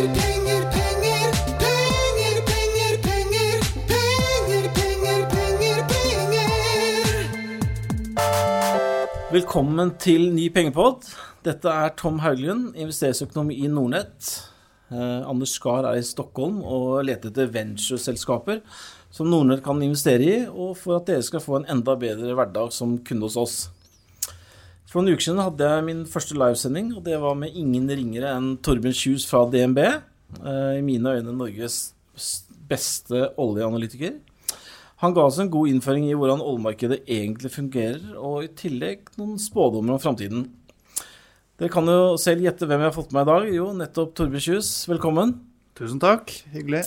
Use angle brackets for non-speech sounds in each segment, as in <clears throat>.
Penger, penger, penger. Penger, penger, penger. Penger, penger, penger, penger. Velkommen til ny pengepod. Dette er Tom Hauglund, investeringsøkonom i Nordnett. Eh, Anders Skar er i Stockholm og leter etter ventureselskaper som Nordnett kan investere i, og for at dere skal få en enda bedre hverdag som kunde hos oss. For noen uker siden hadde jeg min første livesending, og det var med ingen ringere enn Torbjørn Kjus fra DNB. eh, I mine øyne Norges beste oljeanalytiker. Han ga oss en god innføring i hvordan oljemarkedet egentlig fungerer, og i tillegg noen spådommer om framtiden. Dere kan jo selv gjette hvem jeg har fått med i dag. Jo, nettopp Torbjørn Kjus. Velkommen. Tusen takk. Hyggelig.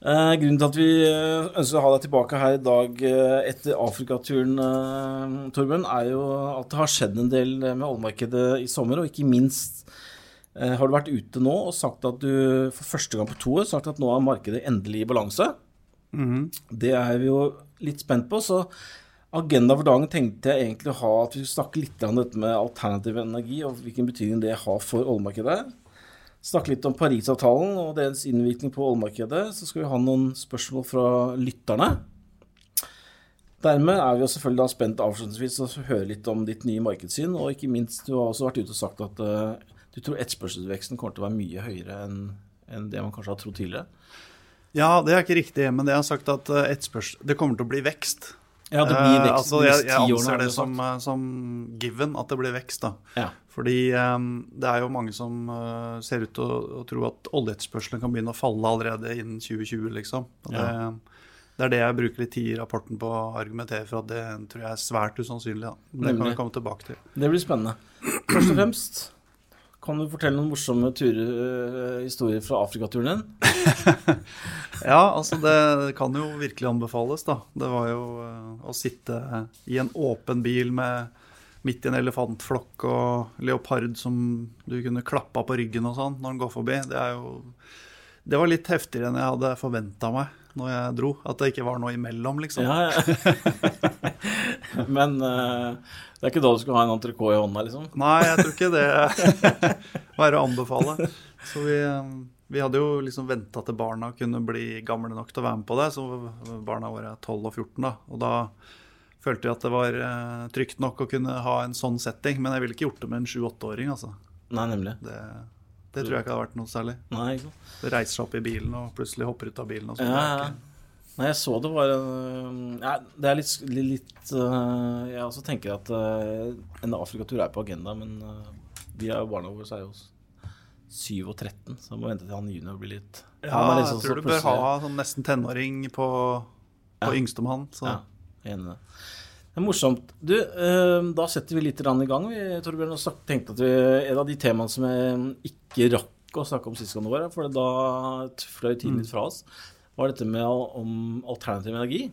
Eh, grunnen til at vi eh, ønsker å ha deg tilbake her i dag eh, etter Afrikaturen, eh, Torbjørn, er jo at det har skjedd en del med oljemarkedet i sommer, og ikke minst eh, har du vært ute nå og sagt at du for første gang på to år sagt at nå er markedet endelig i balanse. Det er vi jo litt spent på, så agenda for dagen tenkte jeg egentlig å ha at vi skulle snakke litt om dette med alternativ energi, og hvilken betydning det har for oljemarkedet. Snakke litt om Parisavtalen og deres innvirkning på oljemarkedet. Så skal vi ha noen spørsmål fra lytterne. Dermed er vi jo selvfølgelig da spent avslutningsvis å høre litt om ditt nye markedssyn, og ikke minst, du har også vært ute og sagt at uh, du tror etterspørselsveksten kommer til å være mye høyere enn en det man kanskje har trodd tidligere. Ja, det er ikke riktig, men jeg har sagt at eh, det kommer til å bli vekst. Ja, det blir Eh, vekst altså, jeg, jeg anser det som, eh, som given at det blir vekst, da. Ja. Fordi um, det er jo mange som uh, ser ut til å, å tro at oljeetterspørselen kan begynne å falle allerede innen 2020, liksom. Det, det er det jeg bruker litt tid i rapporten på å argumentere for at det tror jeg er svært usannsynlig. Da. Det kan vi komme tilbake til. Det blir spennende. Først og fremst, kan du fortelle noen morsomme turer, eh, historier fra Afrikaturen din? <laughs> Ja, altså det kan jo virkelig anbefales, da. Det var jo eh, å sitte i en åpen bil med midt i en elefantflokk og leopard som du kunne klappa på ryggen og sånn når den går forbi. Det jo Det var litt heftigere enn jeg hadde forventa meg når jeg dro. At det ikke var noe imellom, liksom. Ja, ja. <laughs> Men uh, det er ikke da du skal ha en entrecôte i hånda, liksom? Nei, jeg tror ikke det <laughs> var å anbefale. Så vi, eh, vi hadde jo liksom venta til barna kunne bli gamle nok til å være med på det. Så barna våre er 12 og 14, da. Og da følte vi at det var eh, trygt nok å kunne ha en sånn setting. Men jeg ville ikke gjort det med en 7-8-åring, altså. Nei, nemlig. Det, det tror jeg ikke hadde vært noe særlig. Nei, ikke sant. Det reiser seg opp i bilen og plutselig hopper ut av bilen og sånt. Ja, ja. Nei, jeg så det var en ja, Det er litt, litt uh, Jeg også tenker at uh, en Afrikatur er på agenda, men uh, vi er jo barna våre så er jo 7 og 13, så jeg må vente til han junior blir litt Ja, Han jeg liksom så tror du bør ha sånn nesten tenåring på, på Ja. yngstemann. Så Ja, jeg enig i det. Det er morsomt. Du, eh, da setter vi litt i gang, vi, Torbjørn. Og tenkte at vi, et av de temaene som jeg ikke rakk å snakke om sist gang vår, for da fløy tiden litt fra oss, var dette med om alternativ energi.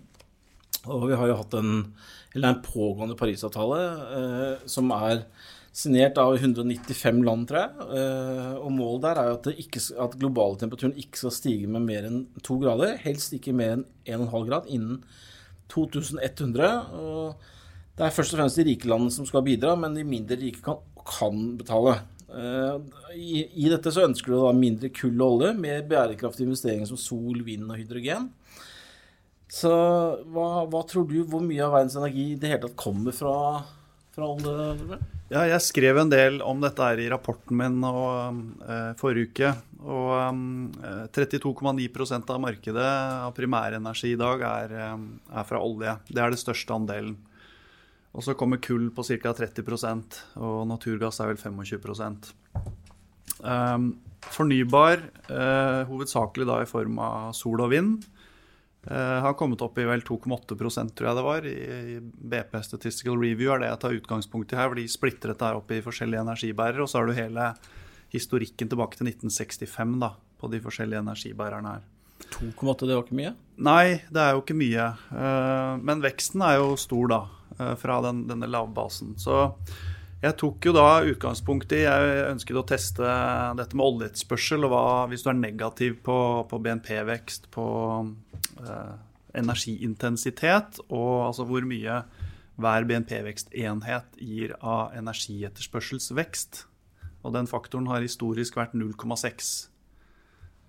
Og vi har jo hatt en, eller en pågående Parisavtale eh, som er signert av 195 land, tror jeg. Eh, og målet der er jo at, ikke, at globale temperaturen ikke skal stige med mer enn to grader. Helst ikke mer enn 1,5 grad innen 2100. Og det er først og fremst de rike landene som skal bidra, men de mindre rike kan, kan betale. Eh, I, I dette så ønsker du da mindre kull og olje, mer bærekraftige investeringer som sol, vind og hydrogen. Så hva, hva tror du, hvor mye av verdens energi i det hele tatt kommer fra, fra? Torbjørn? Ja, jeg skrev en del om dette her i rapporten min og, eh, forrige uke. Og eh, 32,9% av markedet av primærenergi i dag er, eh, er fra olje. Det er det største andelen. Og så kommer kull på ca. 30% og naturgass er vel 25 um, Fornybar, eh, hovedsakelig da i form av sol og vind, eh, har kommet opp i vel 2,8% tror jeg det var. I, BP Statistical Review er det jeg tar utgangspunkt i her, hvor de splitter dette opp i forskjellige energibærere. Og så har du hele historikken tilbake til 1965 da, på de forskjellige energibærerne her. 2,8, det var ikke mye? Nei, det er jo ikke mye. Eh, Men veksten er jo stor, da, eh, fra den, denne lavbasen. Så jeg tok jo da utgangspunkt i Jeg ønsket å teste dette med oljeetterspørsel, og hva hvis du er negativ på, på BNP-vekst, på eh, energiintensitet, og altså hvor mye hver BNP-vekstenhet gir av energietterspørselsvekst. Og den faktoren har historisk vært 0,6.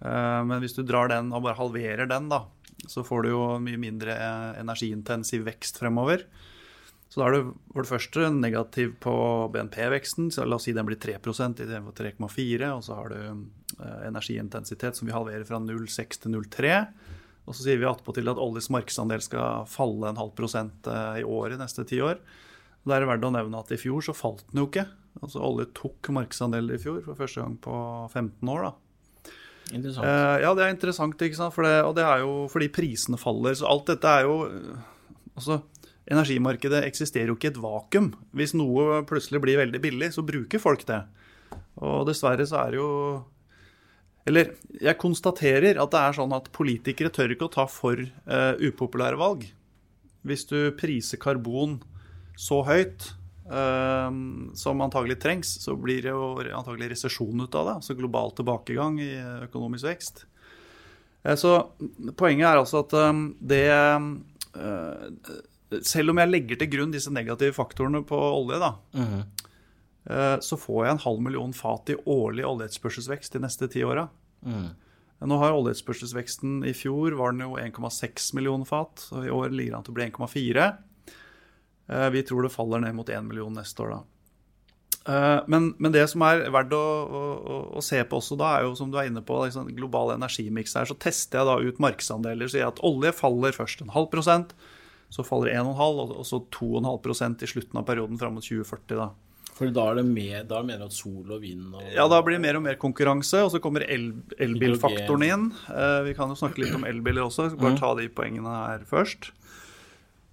Eh, Men hvis du drar den og bare halverer den, da, så får du jo mye mindre energiintensiv vekst fremover. Så da er du for det første negativ på BNP-veksten. så La oss si den blir 3% istedenfor 3,4. Og så har du eh, energiintensitet som vi halverer fra 0,6 til 0,3. Og så sier vi attpåtil at oljes markedsandel skal falle en halv prosent eh, i året neste ti år. Da er det verdt å nevne at i fjor så falt den jo ikke. Altså Olje tok markedsandeler i fjor for første gang på 15 år. da. Interessant. Eh, ja, det er interessant, ikke sant? For det, og det er jo fordi prisene faller. Så alt dette er jo eh, Altså, energimarkedet eksisterer jo ikke i et vakuum. Hvis noe plutselig blir veldig billig, så bruker folk det. Og dessverre så er det jo Eller jeg konstaterer at det er sånn at politikere tør ikke å ta for uh, upopulære valg. Hvis du priser karbon så høyt uh, som antagelig trengs, så blir det jo antagelig resesjon ut av det. Altså global tilbakegang i økonomisk vekst. Uh, Så poenget er altså at det Selv om jeg legger til grunn disse negative faktorene på olje, da, mm -hmm. så får jeg en halv million fat i årlig oljeetterspørselsvekst de neste ti åra. Mm. Nå har oljeetterspørselsveksten i fjor var den jo 1,6 millioner fat, og i år ligger den til å bli 1,4. Eh, Vi tror det faller ned mot 1 million neste år, da. Eh, Men, men det som er verdt å, å, å se på også, da, er jo som du er inne på, liksom, global energimiks her. Så tester jeg da ut markedsandeler. Sier at olje faller først en halv prosent, så faller 1,5 og og så 2,5 prosent i slutten av perioden fram mot 2040. da. For da er det mer, da mener at sol og vind og Ja, da blir det mer og mer konkurranse, og så kommer el elbilfaktoren inn. Uh, vi kan jo snakke litt om elbiler også, bare ta de poengene her først.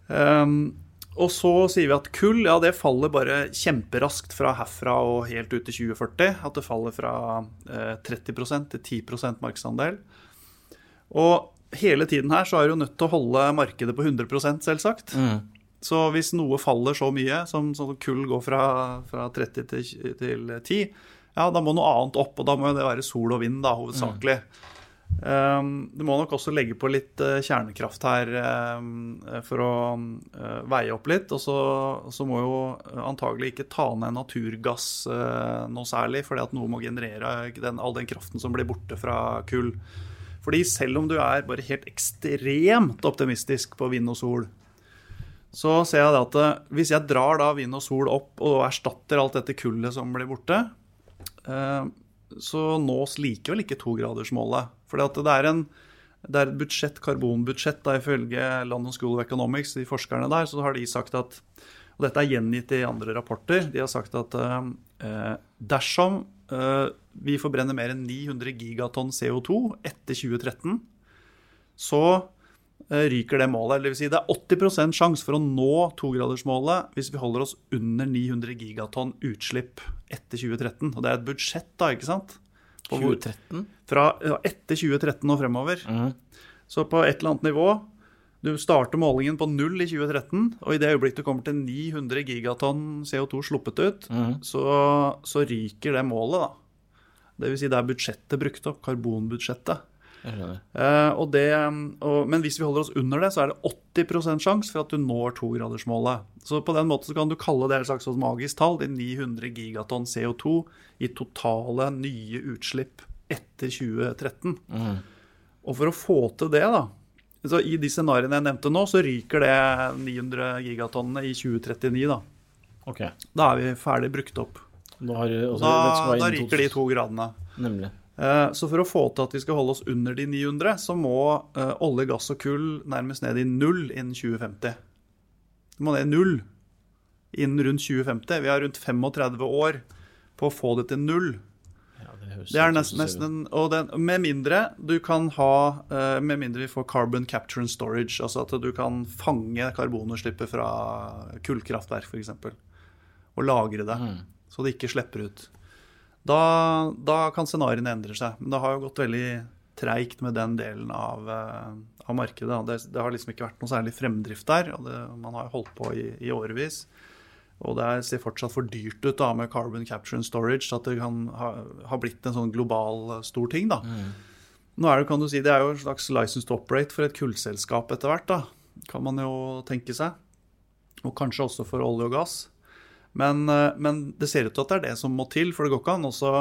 Um, og så sier vi at kull ja, det faller bare kjemperaskt fra herfra og helt ut til 2040. At det faller fra eh, 30% til 10% markedsandel. Og hele tiden her så er du nødt til å holde markedet på 100 selvsagt. Mm. Så hvis noe faller så mye, som, som kull går fra, fra 30 til, til 10, ja, da må noe annet opp, og da må det være sol og vind, da, hovedsakelig. Um, du må nok også legge på litt uh, kjernekraft her um, for å uh, veie opp litt. Og så, så må jo antagelig ikke ta ned naturgass uh, noe særlig, fordi at noe må generere den, all den kraften som blir borte fra kull. Fordi selv om du er bare helt ekstremt optimistisk på vind og sol, så ser jeg at eh, hvis jeg drar da vind og sol opp og erstatter alt dette kullet som blir borte, eh, så nås likevel ikke togradersmålet. For det er, en, det er et budsjett, karbonbudsjett, da, ifølge London School of Economics, de forskerne der, så har de sagt at Og dette er gjengitt i andre rapporter. De har sagt at eh, dersom eh, vi forbrenner mer enn 900 gigatonn CO2 etter 2013, så eh, ryker det målet. Eller det vil si det er 80% sjanse for å nå togradersmålet hvis vi holder oss under 900 gigatonn utslipp etter 2013. Og det er et budsjett, da, ikke sant? På hvor- 2013? Fra ja, etter 2013 og fremover. Mm. Så på et eller annet nivå Du starter målingen på null i 2013, og i det øyeblikk du kommer til 900 gigatonn CO2 sluppet ut, mm. så, så ryker det målet, da. Det vil si det er budsjettet brukt opp, karbonbudsjettet. Eh, og det, og, men hvis vi holder oss under det, så er det 80% sjanse for at du når togradersmålet. Så på den måten så kan du kalle det et slags sånn magisk tall, de 900 gigatonn CO2 i totale nye utslipp etter 2013. Mm. Og for å få til det, da så I de scenarioene jeg nevnte nå, så ryker det 900 gigatonnene i 2039. Da okay. Da er vi ferdig brukt opp. Da, har, altså, Da, da ryker de to gradene. Nemlig. Eh, Så for å få til at vi skal holde oss under de 900, så må eh, olje, gass og kull nærmest ned i null innen 2050. Det må ned i null innen rundt 2050. Vi har rundt 35 år på å få det til null. Det, er nesten, nesten, en, og den, Med mindre du kan ha eh, Med mindre vi får carbon capture and storage, altså at du kan fange karbonutslippet fra kullkraftverk f.eks. og lagre det, mm. så det ikke slipper ut. Da, da kan scenarioene endre seg. Men det har jo gått veldig treigt med den delen av, eh, av markedet. Det, det har liksom ikke vært noe særlig fremdrift der. og det, Man har holdt på i, i årevis. Og det er, ser fortsatt for dyrt ut da med carbon capture and storage, at det kan ha, ha blitt en sånn global eh, stor ting. da. Nå er det, kan du si, det er jo en slags license to operate for et kullselskap etter hvert, da. Kan man jo tenke seg. Og kanskje også for olje og gass. Men, eh, men det ser ut til at det er det som må til, for det går ikke an også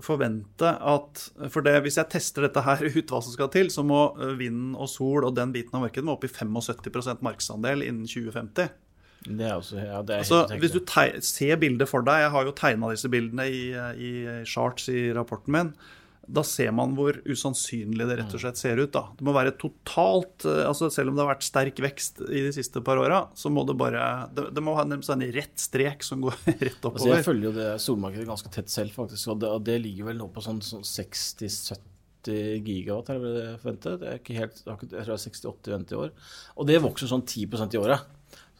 forvente at For det, hvis jeg tester dette her <laughs> ut, hva som skal til, så må vinden vind og sol og den biten av markedet må opp i 75% markedsandel innen 2050. Det er også ja, det er Altså, helt hvis du ser bildet for deg, jeg har jo tegna disse bildene i, i charts i rapporten min, da ser man hvor usannsynlig det rett og slett ser ut. da. Det må være totalt eh, altså Selv om det har vært sterk vekst i de siste par åra, så må det bare Det, det må ha en rett strek som går <laughs> rett Altså, oppover. jeg følger jo det solmarkedet ganske tett selv, faktisk. Og det, og det ligger vel nå på sånn, sånn 60-70 gigawatt, er det det jeg er ikke helt, jeg tror det er 60-80 i vente i år. Og det vokser sånn 10% i året.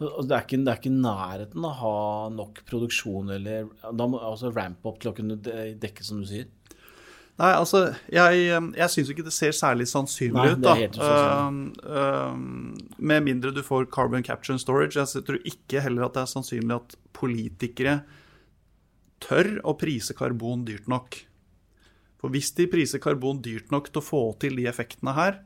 Og det er, ikke, det er ikke nærheten å ha nok produksjon eller Da må altså ramp opp til å kunne dekke, som du sier. Nei, altså, jeg, jeg syns ikke det ser særlig sannsynlig Nei, ut. da. uh, um, med mindre du får carbon capture and storage. Jeg tror ikke heller at det er sannsynlig at politikere tør å prise karbon dyrt nok. For hvis de priser karbon dyrt nok til å få til de effektene her,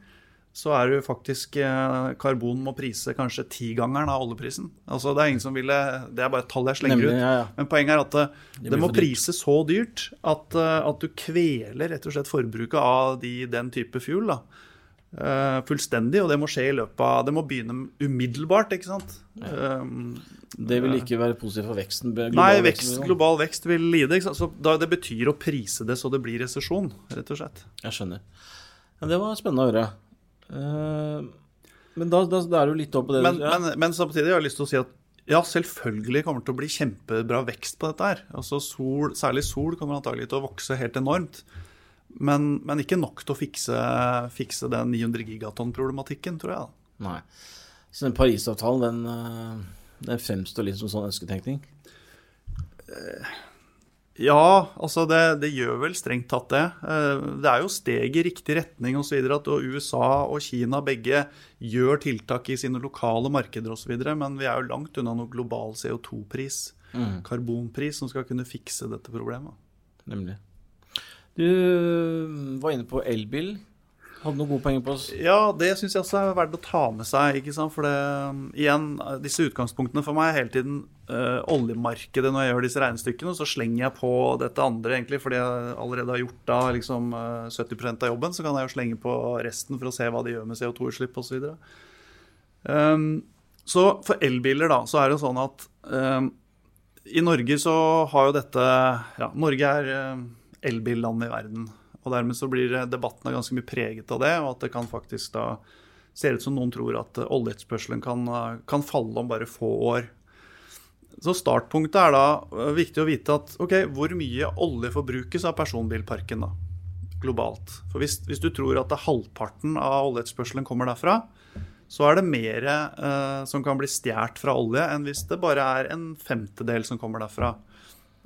så er jo faktisk eh, Karbon må prise kanskje tigangeren av oljeprisen. Altså Det er ingen som ville Det er bare et tall jeg slenger Nemlig, ut. ja, ja. Men poenget er at det, Det det, må prise så dyrt at, eh, at du kveler rett og slett forbruket av de, den type fuel. da. Uh, fullstendig, og det må skje i løpet av Det må begynne umiddelbart, ikke sant? Um, Det vil ikke være positivt for veksten. nei, vekst, liksom. global vekst vil lide. Ikke? Så det betyr å prise det så det blir resesjon, rett og slett. Jeg skjønner. Ja, det var spennende å høre. Eh, men da, da, da er du litt opp på det Men, ja. men, men samtidig har jeg lyst til å si at ja, selvfølgelig kommer det til å bli kjempebra vekst på dette her. Altså sol, Særlig sol kommer antagelig til å vokse helt enormt. Men, men ikke nok til å fikse, fikse den 900 gigatonn-problematikken, tror jeg. da. Nei. Så den Parisavtalen, den, eh, den fremstår litt som sånn ønsketenkning. Ja, altså det, det gjør vel strengt tatt det. Eh, Det er jo steg i riktig retning osv. at USA og Kina begge gjør tiltak i sine lokale markeder osv. Men vi er jo langt unna noe global CO2-pris, karbonpris, som skal kunne fikse dette problemet. Nemlig. Du var inne på elbil. Hadde noen gode poenger på oss. Ja, det syns jeg også er verdt å ta med seg. For det, igjen, disse utgangspunktene for meg er hele tiden eh, oljemarkedet når jeg gjør disse regnestykkene. Så slenger jeg på dette andre, egentlig, fordi jeg allerede har gjort da liksom eh, 70% av jobben. Så kan jeg jo slenge på resten for å se hva de gjør med CO2-utslipp osv. Um, så for elbiler, da, så er det sånn at um, i Norge så har jo dette Ja, Norge er eh, elbillandet i verden. Og dermed så blir debattene ganske mye preget av det, og at det kan faktisk da ser ut som noen tror at eh, oljeetterspørselen kan, eh, kan falle om bare få år. Så startpunktet er da eh, viktig å vite at ok, hvor mye olje forbrukes av personbilparken da, globalt. For hvis, hvis du tror at halvparten av oljeetterspørselen kommer derfra, så er det mer eh, som kan bli stjålet fra olje enn hvis det bare er en femtedel som kommer derfra.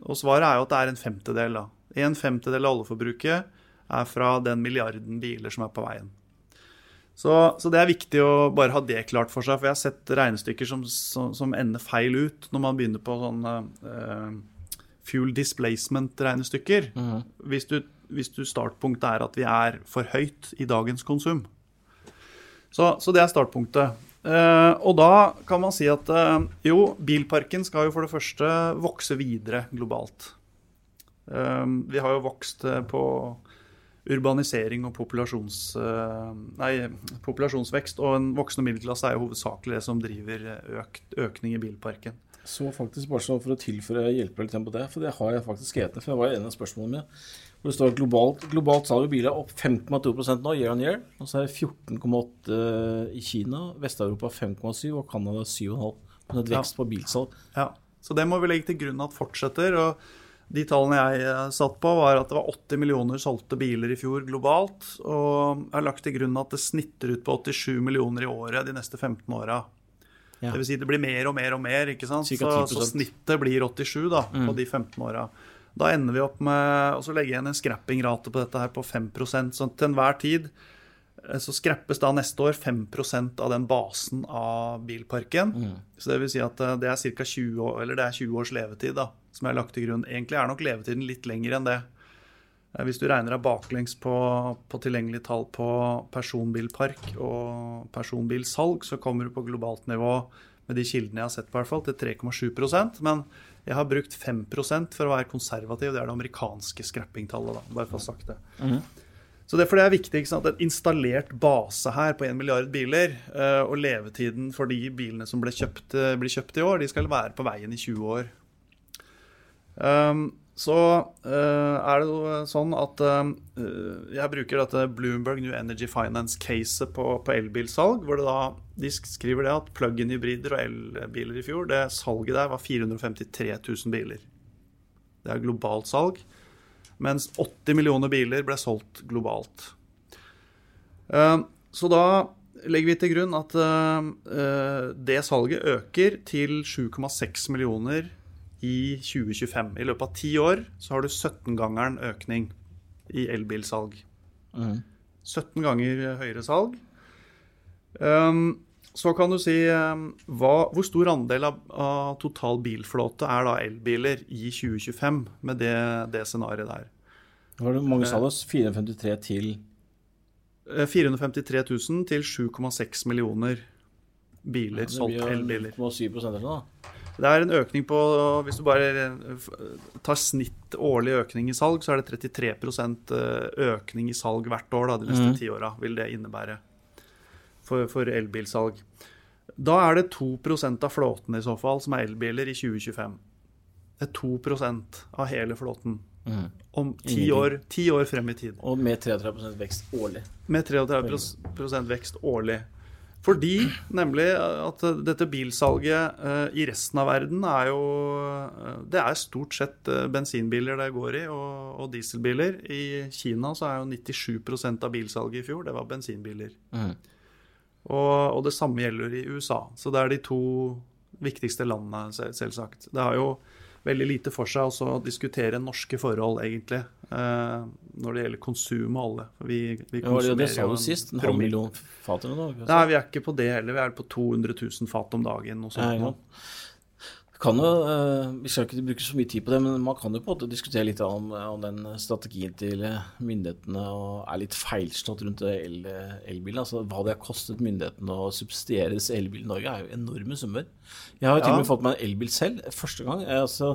Og svaret er jo at det er en femtedel. da. En femtedel av oljeforbruket er fra den milliarden biler som er på veien. Så, så det er viktig å bare ha det klart for seg, for jeg har sett regnestykker som, som, som ender feil ut når man begynner på sånne uh, fuel displacement-regnestykker. hvis, du, hvis du startpunktet er at vi er for høyt i dagens konsum. Så, så det er startpunktet. Uh, og da kan man si at uh, jo, bilparken skal jo for det første vokse videre globalt. Eh, vi har jo vokst på urbanisering og populasjons, eh, nei, populasjonsvekst, og en voksende middelklasse er jo hovedsakelig det som driver økt, økning i bilparken. Så faktisk bare for å tilføre hjelpe litt på det, for det har jeg faktisk skrevet ned, for det var en av spørsmålene mine. Hvor det står globalt, globalt salg av biler opp 5,2% nå, year on year. Og så er det 14,8 i Kina, Vest-Europa 5,7 og Canada 7,5 vekst på bilsalg. Ja, Så det må vi legge til grunn at fortsetter. og De tallene jeg eh, satt på, var at det var 80 millioner solgte biler i fjor globalt. Og jeg har lagt til grunn at det snitter ut på 87 millioner i året de neste 15 åra. Ja. Det vil si det blir mer og mer og mer. ikke sant? Så, så snittet blir 87 da, på de 15 åra. Da ender vi opp med å legge igjen en scrappingrate på dette her på 5% Så til enhver tid eh, så scrappes da neste år 5% av den basen av bilparken. Så det vil si at eh, det er ca. 20 år, eller det er 20 års levetid da, som jeg har lagt til grunn. Egentlig er nok levetiden litt lengre enn det. Eh, Hvis du regner deg baklengs på, på tilgjengelige tall på personbilpark og personbilsalg, så kommer du på globalt nivå med de kildene jeg har sett på, hvert fall, til 3,7% Men jeg har brukt 5% for å være konservativ. Det er det amerikanske scrappingtallet. da, bare for å sagt det. Så Derfor det er viktig sant? en installert base her på 1 milliard biler. eh, Og levetiden for de bilene som ble kjøpt, eh, blir kjøpt i år, de skal være på veien i 20 år. Um, så eh, er det jo sånn at eh, jeg bruker dette Bloomberg New Energy Finance-caset på, på elbilsalg, hvor da, de skriver det at plug-in-hybrider og elbiler i fjor, det salget der var 453 000 biler. Det er globalt salg, mens 80 millioner biler ble solgt globalt. Eh, Så da legger vi til grunn at eh, eh, det salget øker til 7,6 millioner i 2025. I løpet av ti år så har du 17-gangeren økning i elbilsalg. 17 ganger høyere salg. Um, så kan du si um, hva, hvor stor andel av, av total bilflåte er da elbiler i 2025 med det, det scenarioet der. Hvor det mange sa du? 453 til Eh, 453 000 til 7,6 millioner biler det solgt blir jo elbiler. 0,7 eller noe, da. Det er en økning på Hvis du bare eh, tar snitt årlig økning i salg, så er det 33 eh, økning i salg hvert år da, de neste ti åra, vil det innebære for, for elbilsalg. Da er det 2% av flåten i så fall som er elbiler i 2025. Det er 2% av hele flåten. Om ti år, ti år frem i tid. Og med 33% vekst årlig. Med 33% vekst årlig. Fordi nemlig at dette bilsalget uh, i resten av verden er jo uh, Det er stort sett uh, bensinbiler det går i, og, og dieselbiler. I Kina så er jo 97% av bilsalget i fjor det var bensinbiler. Mm. Og, og det samme gjelder i USA. Så det er de to viktigste landene, sel- selvsagt. Det har jo veldig lite for seg å diskutere norske forhold, egentlig, når det gjelder konsum og alle. Vi, vi Ja, det, det sa du sist. En halv million fat eller noe? Nei, vi er ikke på det heller. Vi er på 200 000 fat om dagen. Og sånt. Ja, Kan jo, eh, Vi skal ikke bruke så mye tid på det, men man kan jo på en måte diskutere litt om, om den strategien til myndighetene og er litt feilstått rundt el, elbilen. Altså Hva det har kostet myndighetene å subsidiere disse elbilene i Norge, er jo enorme summer. Jeg har jo til og med fått meg en elbil selv, første gang. Jeg, altså,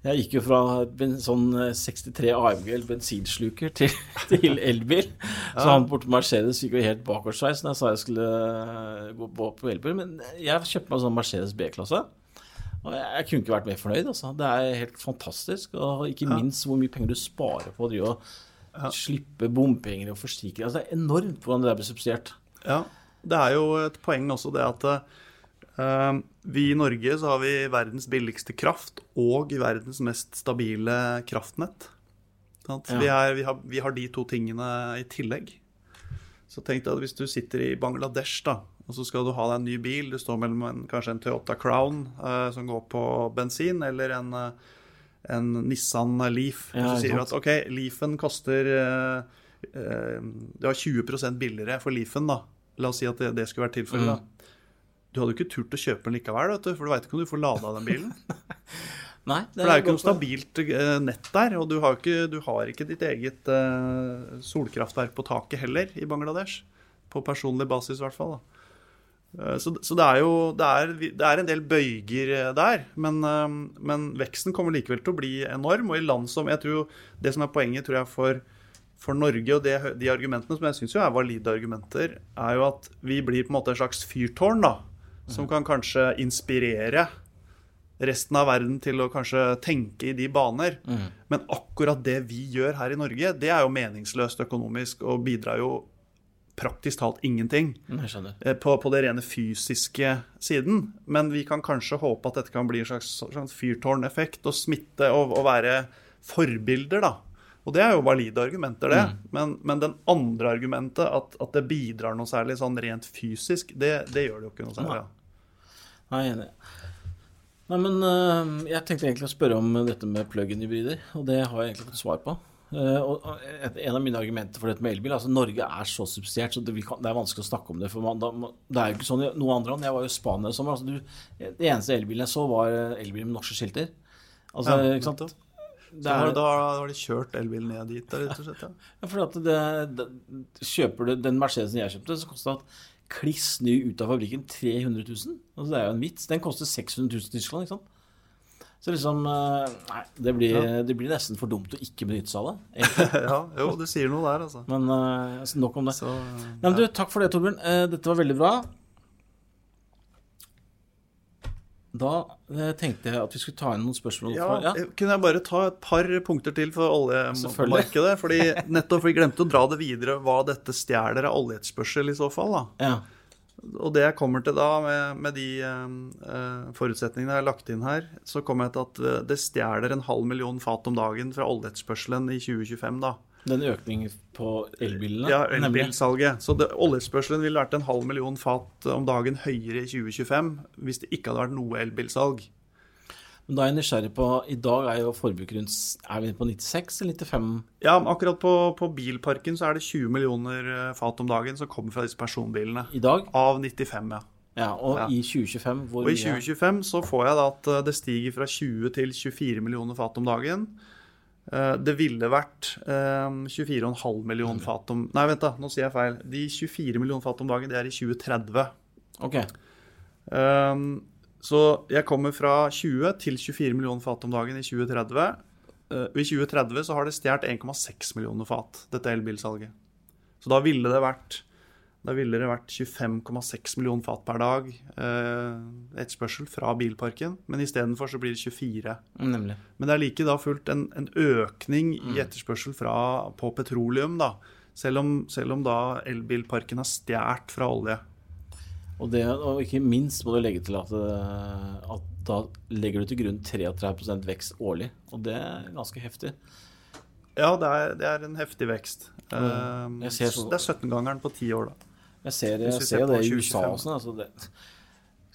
jeg gikk jo fra en sånn 63 AMG eller bensinsluker til, <laughs> til elbil. Så han borte på Mercedes gikk jo helt bakoversveis når jeg sa jeg skulle eh, gå på, på elbil. Men jeg kjøpte meg sånn Mercedes B-klasse. Og jeg, jeg kunne ikke vært mer fornøyd. Altså. Det er helt fantastisk. Og ikke minst hvor mye penger du sparer på å drive og slippe bompenger og forsikring. Altså, det er enormt hvordan det er blitt subsidiert. Ja, det er jo et poeng også det at eh, vi i Norge så har vi verdens billigste kraft og verdens mest stabile kraftnett. Vi, er, vi, har, vi har de to tingene i tillegg. Så tenk deg at hvis du sitter i Bangladesh da, og så skal du ha deg en ny bil, du står mellom en, kanskje en Toyota Crown eh, som går på bensin, eller en, eh, en Nissan Leaf. Ja, og så sier du at ok, Leafen koster eh, eh, Det var 20% billigere for Leafen, da. La oss si at det, det skulle vært tilfellet. da. Du hadde jo ikke turt å kjøpe den likevel, du, for du veit ikke om du får lada den bilen. <laughs> Nei, det For det er jo ikke noe stabilt eh, nett der, og du har, ikke, du har ikke ditt eget eh, solkraftverk på taket heller i Bangladesh. På personlig basis, i hvert fall. Eh, Så, så det er jo det er, det er en del bøyger der, men, men veksten kommer likevel til å bli enorm. Og i land som jeg tror, Det som er poenget tror jeg for, for Norge, og det, de argumentene som jeg syns er valide argumenter, er jo at vi blir på en måte en slags fyrtårn, da. Som kan kanskje inspirere resten av verden til å kanskje tenke i de baner. Men akkurat det vi gjør her i Norge, det er jo meningsløst økonomisk og bidrar jo praktisk talt ingenting skjønner. eh, på, på det rene fysiske siden. Men vi kan kanskje håpe at dette kan bli en slags, slags fyrtårneffekt og smitte og, og være forbilder, da. Og det er jo valide argumenter, det. Men, men den andre argumentet, at, at det bidrar noe særlig sånn rent fysisk, det, det gjør det jo ikke noe særlig. Ja. Nei, jeg er enig. Nei, men uh, jeg tenkte egentlig å spørre om dette med plug-in-hybrider, og det har jeg egentlig fått svar på. Uh, og et, En av mine argumenter for dette med elbil altså Norge er så subsidiert, så det, vi kan, det er vanskelig å snakke om det. for man, da, Det er jo ikke sånn i noen andre land. Jeg var jo i Spania i sommer. Altså, du, det eneste elbilen jeg så, var elbil med norske skilter. Altså, Ja, ikke sant? Da har, da har de kjørt elbilen ned dit, rett og slett. Ja. <laughs> ja, for at det, det, kjøper du den Mercedesen jeg kjøpte, så kosta kliss ny ut av fabrikken 300 000. Altså, det er jo en vits. Den koster 600 000 i Tyskland, ikke sant. Så liksom eh, Nei, det blir, det blir nesten for dumt å ikke benytte seg av det. <laughs> ja, jo, du sier noe der, altså. Men eh, altså, nok om det. Så, Nei, men du, Takk for det, Torbjørn. Eh, Dette var veldig bra. Da eh, tenkte jeg at vi skulle ta inn noen spørsmål. ja, fra, ja. eh, Kunne jeg bare ta et par punkter til for oljemarkedet? Fordi <laughs> nettopp vi glemte å dra det videre hva dette stjeler av oljeetterspørsel i så fall. da. ja. Og det jeg kommer til da, med, med de eh, forutsetningene jeg har lagt inn her, så kommer jeg til at det stjeler en halv million fat om dagen fra oljeetterspørselen i 2025, da. Den økningen på elbilene. Ja, elbilsalget. Så det- oljespørselen ville vært en halv million fat om dagen høyere i 2025 hvis det ikke hadde vært noe elbilsalg. Men da er jeg nysgjerrig på I dag er jo forbruket rundt Er vi på 96 eller 95? Ja, akkurat på, på bilparken så er det 20 millioner eh, fat om dagen som kommer fra disse personbilene. I dag? Av 95, ja. Ja, og Ja. i 2025 hvor Og i 2025 så får jeg da at eh, det stiger fra 20 til 24 millioner fat om dagen. Eh, Det ville vært eh, 24,5 millioner fat om Nei, vent, da, nå sier jeg feil. De 24 millioner fat om dagen, det er i 2030. Ok. Um, så jeg kommer fra 20 til 24 millioner fat om dagen i 2030. Uh, I 2030 så har det stjålet 1,6 millioner fat, dette elbilsalget. Så da ville det vært da ville det vært 25,6 millioner fat per dag eh, etterspørsel fra bilparken. Men istedenfor så blir det 24. Nemlig. Men det er like da fullt en, en økning i etterspørsel fra, på petroleum, da. Selv om, selv om da elbilparken har stjålet fra olje. Og, det, og ikke minst må du legge til at, eh, at da legger du til grunn 33% vekst årlig. Og det er ganske heftig. Ja, det er, det er en heftig vekst. Mm. Så- Det er 17-gangeren på ti år, da. Jeg ser, jeg ser det i USA og sånn. Altså det,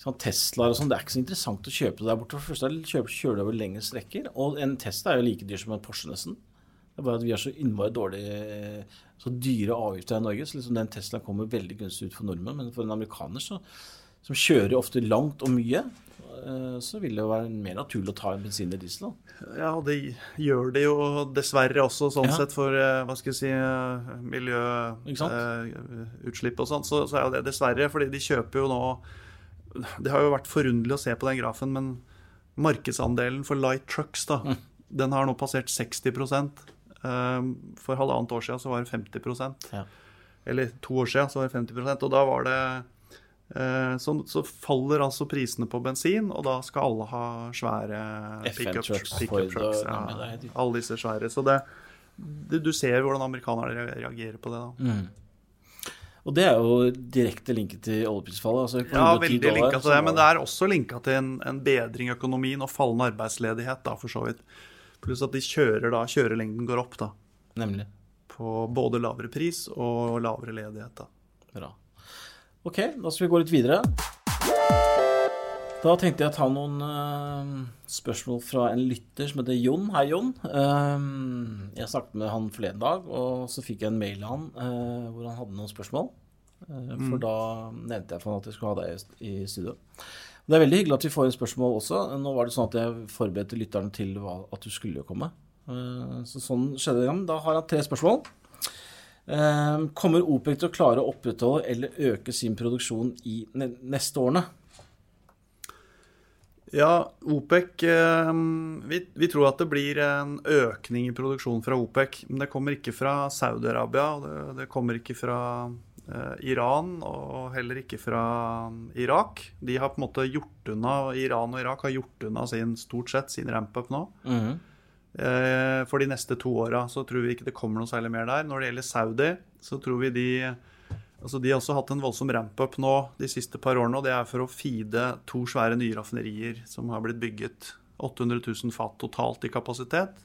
sånn Teslaer og sånn, det er ikke så interessant å kjøpe det der borte. For det første kjører du over lengre strekker. Og en Tesla er jo like dyr som en Porsche, nesten. Det er bare at vi har så innmari dårlig Så dyre avgifter her i Norge. Så liksom den Teslaen kommer veldig gunstig ut for nordmenn. Men for en amerikaner så, som kjører ofte langt og mye, eh, så vil det jo være mer naturlig å ta en bensin eller diesel. Da. Ja, og det gjør det jo dessverre også, sånn Ja. sett, for eh, hva skal jeg si sant? miljøutslipp og sånt. Så, så er jo det dessverre, fordi de kjøper jo nå Det har jo vært forunderlig å se på den grafen, men markedsandelen for light trucks, da, Mm. den har nå passert 60 Um, For halvannet år siden så var det 50 Ja. Eller to år siden så var det 50% og da var det eh, så, så faller altså prisene på bensin, og da skal alle ha svære pickup trucks, pick trucks. Ja, alle disse svære. Så det, det, du ser hvordan amerikanerne reagerer på det. da. Mm. Og det er jo direkte linket til oljeprisfallet. Altså Ja, veldig linka til det, men det er også linka til en, en bedring i økonomien og fallende arbeidsledighet, da, for så vidt. Pluss at de kjører da, kjørelengden går opp, da. Nemlig. På både lavere pris og lavere ledighet, da. Bra. Ok, da skal vi gå litt videre. Da tenkte jeg å ta noen uh, spørsmål fra en lytter som heter Jon. Hei, Jon. Uh, jeg snakket med han forleden dag, og så fikk jeg en mail av han uh, hvor han hadde noen spørsmål. For da nevnte jeg for han at jeg skulle ha deg i studio. Det er veldig hyggelig at vi får inn spørsmål også. Nå var det sånn at jeg forberedte lytteren til at du skulle komme. Så sånn skjedde det. Da har han tre spørsmål. Eh, Kommer OPEC til å klare å opprettholde eller øke sin produksjon i neste årene? Ja, OPEC eh, vi, vi tror at det blir en økning i produksjonen fra OPEC. Men det kommer ikke fra Saudi-Arabia, og det, det kommer ikke fra eh, Iran og heller ikke fra Irak. De har på en måte gjort unna, Iran og Irak har gjort unna sin, stort sett sin ramp-up nå. Eh, For de neste to åra så tror vi ikke det kommer noe særlig mer der. Når det gjelder Saudi, så tror vi de Altså De har også hatt en voldsom ramp-up nå de siste par årene, og det er for å feede to svære nye raffinerier som har blitt bygget. 800 000 fat totalt i kapasitet.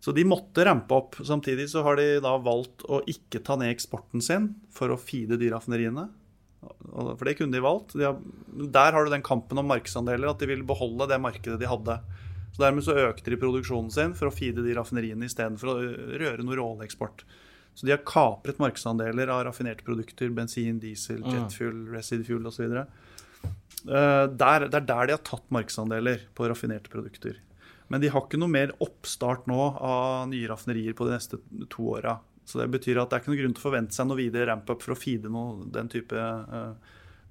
Så de måtte rampe opp. Samtidig så har de da valgt å ikke ta ned eksporten sin for å feede de raffineriene. For det kunne de valgt. De har, der har du den kampen om markedsandeler, at de vil beholde det markedet de hadde. Så Dermed så økte de produksjonen sin for å feede de raffineriene istedenfor å røre noe råoljeeksport. Så de har kapret markedsandeler av raffinerte produkter, bensin, diesel, jetfuel, residfuel osv. Eh, der- Det er der de har tatt markedsandeler på raffinerte produkter. Men de har ikke noe mer oppstart nå av nye raffinerier på de neste to åra. Så det betyr at det er ikke noe grunn til å forvente seg noe videre ramp-up for å feede noe, den type eh,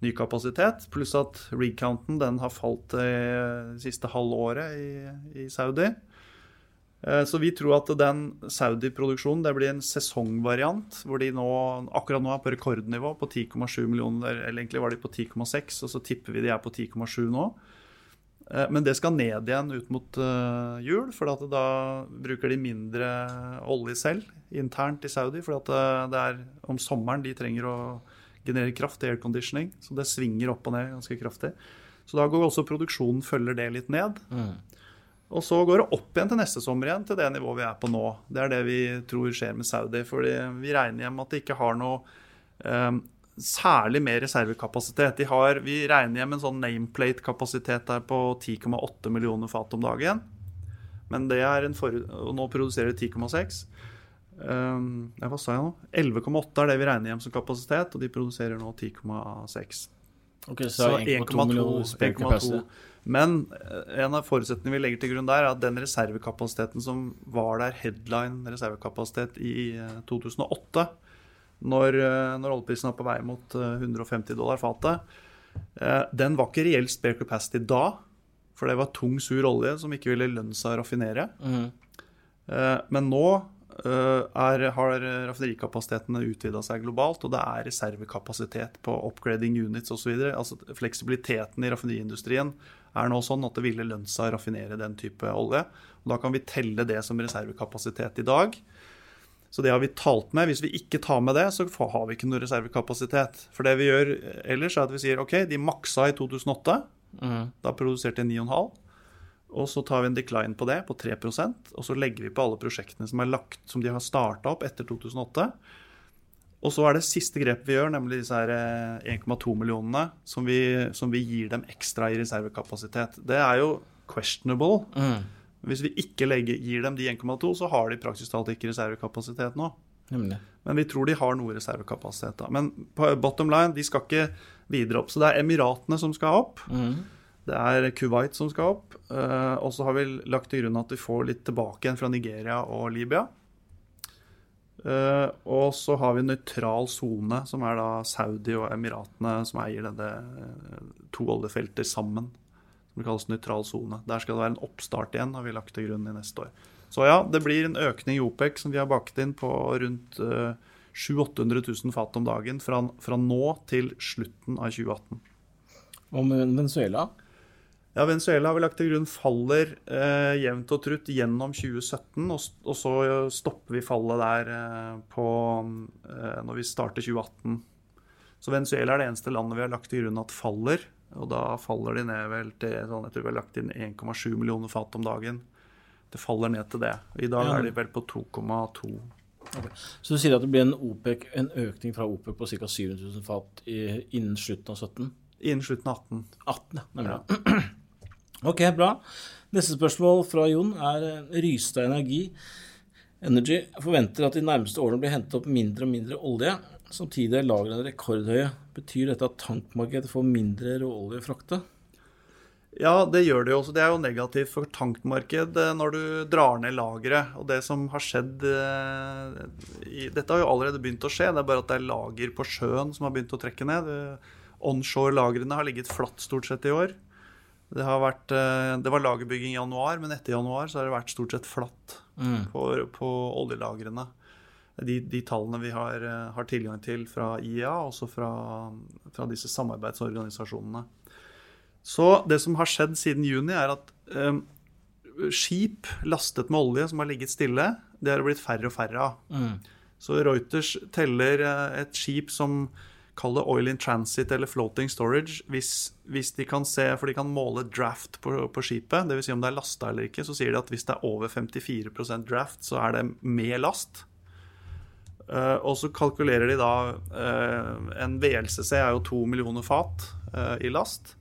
ny kapasitet. Pluss at rig-counten den har falt eh, det siste halvåret i, i Saudi. Eh, Så vi tror at den Saudi-produksjonen det blir en sesongvariant, hvor de nå, akkurat nå er på rekordnivå på 10,7 millioner, eller egentlig var de på 10,6, og så tipper vi de er på 10,7 nå. Eh, Men det skal ned igjen ut mot jul, for da bruker de mindre olje selv internt i Saudi. For det er om sommeren de trenger å generere kraft til airconditioning. Så det svinger opp og ned ganske kraftig. Så da går også produksjonen følger det litt ned. Og så går det opp igjen til neste sommer igjen, til det nivået vi er på nå. Det er det vi tror skjer med Saudi. fordi vi regner hjem at de ikke har noe eh, særlig mer reservekapasitet. De har, vi regner hjem en sånn nameplate-kapasitet der på 10,8 millioner fat om dagen. Men det er en for, og nå produserer de 10,6. Ja, hva sa jeg nå? 11,8 er det vi regner hjem som kapasitet, og de produserer nå 10,6. Ok, så, 1,2 1,2. Men eh, en av forutsetningene vi legger til grunn der, er at den reservekapasiteten som var der, headline reservekapasitet i eh, 2008, når, eh, når oljeprisen var på vei mot eh, 150 dollar fatet, eh, den var ikke reell spare capacity da. For det var tung, sur olje som ikke ville lønne seg å raffinere. Eh, Men nå eh, er, har raffinerikapasitetene utvida seg globalt, og det er reservekapasitet på upgrading units osv. Altså, fleksibiliteten i raffineriindustrien er nå sånn at det ville lønt seg å raffinere den type olje. Og da kan vi telle det som reservekapasitet i dag. Så det har vi talt med. Hvis vi ikke tar med det, så har vi ikke noe reservekapasitet. For det vi gjør ellers, er at vi sier OK, de maksa i 2008. Mm. Da produserte de 9,5. Og så tar vi en decline på det, på 3% og så legger vi på alle prosjektene som, er lagt, som de har starta opp etter 2008. Og så er det siste grepet vi gjør, nemlig disse eh, 1,2 millionene, som vi, som vi gir dem ekstra i reservekapasitet. Det er jo questionable. Mm. Hvis vi ikke legger, gir dem de 1,2, så har de praktisk talt ikke reservekapasitet nå. Nemlig. Men vi tror de har noe reservekapasitet. da. Men på bottom line, de skal ikke videre opp. Så det er Emiratene som skal opp. Mhm. Det er Kuwait som skal opp. eh, og så har vi lagt til grunn at vi får litt tilbake igjen fra Nigeria og Libya. Eh, og så har vi nøytral sone, som er da Saudi og Emiratene som eier denne eh, to oljefelter sammen. Som kalles nøytral sone. Der skal det være en oppstart igjen, har vi lagt til grunn i neste år. Så ja, det blir en økning i OPEC som vi har bakt inn på rundt eh, 700 000-800 000 fat om dagen fra, fra nå til slutten av 2018. Og med Venezuela? Ja, Venezuela har vi lagt til grunn faller eh, jevnt og trutt gjennom 2017, og, og så stopper vi fallet der eh, på eh, når vi starter 2018. Så Venezuela er det eneste landet vi har lagt til grunn at faller, og da faller de ned vel til sånn, jeg tror vi har lagt inn 1,7 millioner fat om dagen. Det faller ned til det. I dag er de vel på 2,2. Så du sier at det blir en, OPEC, en økning fra OPEC på ca. 700 000 fat i, innen slutten av 17? Innen slutten av 18. 18, ja. Ok, bra. Neste spørsmål fra Jon er eh, Rystad Energi Energy forventer at de nærmeste årene blir hentet opp mindre og mindre olje. Samtidig er lagrene rekordhøye. Betyr dette at tankmarkedet får mindre råolje å frakte? Ja, det gjør det jo også. Det er jo negativt for tankmarked eh, når du drar ned lageret. Og det som har skjedd eh, Dette har jo allerede begynt å skje, det er bare at det er lager på sjøen som har begynt å trekke ned. Onshore-lagrene har ligget flatt stort sett i år. Det, har vært, eh, det var lagerbygging i januar, men etter januar så har det vært stort sett flatt på, på oljelagrene. De, de tallene vi har, eh, har tilgang til fra IEA, også fra, fra disse samarbeidsorganisasjonene. Så det som har skjedd siden juni, er at eh, skip lastet med olje som har ligget stille, det har det blitt færre og færre av. Så Reuters teller eh, et skip som kaller oil in transit eller floating storage, hvis, hvis de kan se, for de kan måle draft på, på skipet, dvs. Si om det er lasta eller ikke, så sier de at hvis det er over 54% draft, så er det med last. Uh, og så kalkulerer de da uh, En VLCC er jo to millioner fat uh, i last.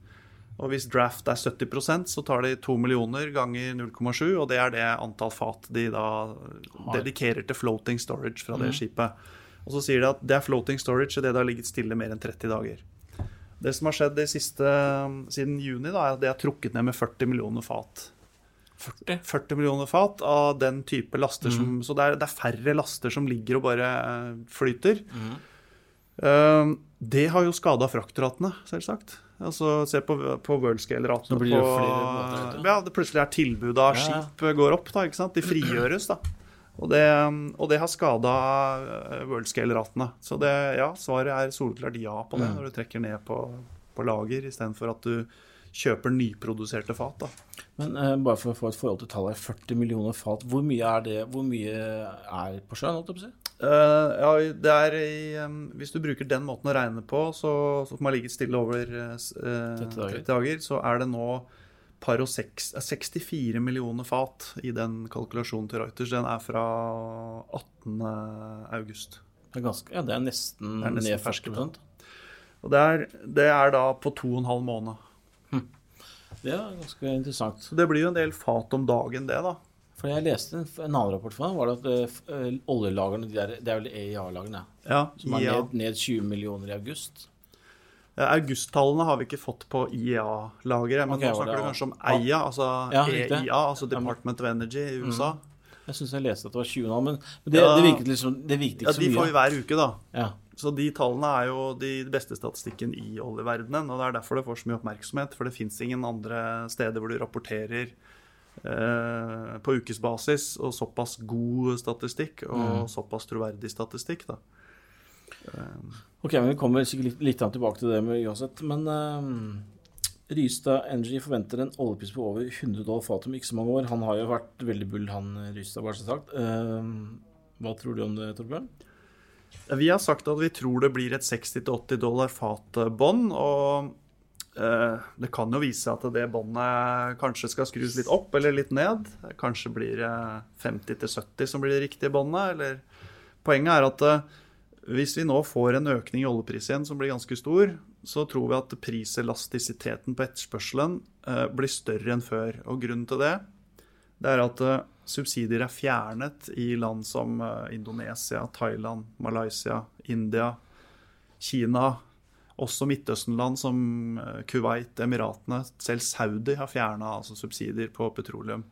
Og hvis draft er 70% så tar de 2 millioner ganger 0,7, og det er det antall fat de da dedikerer til floating storage fra det skipet. Og så sier de at det er floating storage idet det har ligget stille mer enn 30 dager. Det som har skjedd siste, siden juni, da, er at det har trukket ned med 40 millioner fat. 40? 40 millioner fat av den type laster Mm. som Så det er, det er færre laster som ligger og bare eh, flyter. Mm. Uh, det har jo skada fraktratene, selvsagt. Altså, Se på, på worldscale-ratene. Ja, det plutselig er tilbudet av skip går opp. da? De <clears throat> frigjøres, da. Og det, og det har skada worldscale-ratene. Så det, ja, svaret er soleklart ja på Mm. det, når du trekker ned på, på lager istedenfor at du kjøper nyproduserte fat. da. Men eh, bare for å få et forhold til tallet, 40 millioner fat, hvor mye er det Hvor mye er på sjøen, si? Uh, ja, det er i, um, Hvis du bruker den måten å regne på, så, så som har ligget stille over uh, eh, 30 dager. 30 dager, så er det nå par og seks, eh, 64 millioner fat i den kalkulasjonen til Reuters. Den er fra 18. august. Det er, ganske, ja, det er nesten, Det er nesten 40 Og det er, det er da på to og en halv måned. Det er ganske interessant. Så det blir jo en del fat om dagen, det, da. For jeg leste en, en annen rapport for meg, var det at eh, eh, oljelagrene, de det er vel EIA-lagene, Ja, som er ja. ned, ned 20 millioner i august. Ja, Augusttallene har vi ikke fått på IEA-lageret, men okay, nå snakker du kanskje om EIA, altså Ja. EIA, altså Department of Energy i USA. Jeg syns jeg leste at det var 20 nå, men det, Ja. det virket liksom Det virket Ja, ikke De får vi hver uke, da. Ja. Så de tallene er jo de beste statistikken i oljeverdenen, og det er derfor det får så mye oppmerksomhet. For det fins ingen andre steder hvor du rapporterer eh, på ukesbasis og såpass god statistikk og såpass troverdig statistikk, da. Ok, men Vi kommer sikkert litt, litt tilbake til det med uansett. Men eh, Rystad Energy forventer en oljepris på over 100 dollar fatet om ikke så mange år. Han har jo vært veldig bull, han Rystad, bare så sagt. Eh, hva tror du om det, Torbjørn? Vi har sagt at vi tror det blir et 60-80 dollar fat-bånd, og eh, det kan jo vise at det båndet kanskje skal skrus litt opp eller litt ned. Kanskje blir det 50-70 som blir det riktige båndet, eller Poenget er at eh, hvis vi nå får en økning i oljepris igjen som blir ganske stor, så tror vi at priselastisiteten på etterspørselen eh, blir større enn før. Og grunnen til det, det er at eh, subsidier er fjernet i land som eh, Indonesia, Thailand, Malaysia, India, Kina. Også Midtøsten-land som Kuwait, Emiratene, selv Saudi har fjerna altså subsidier på petroleum.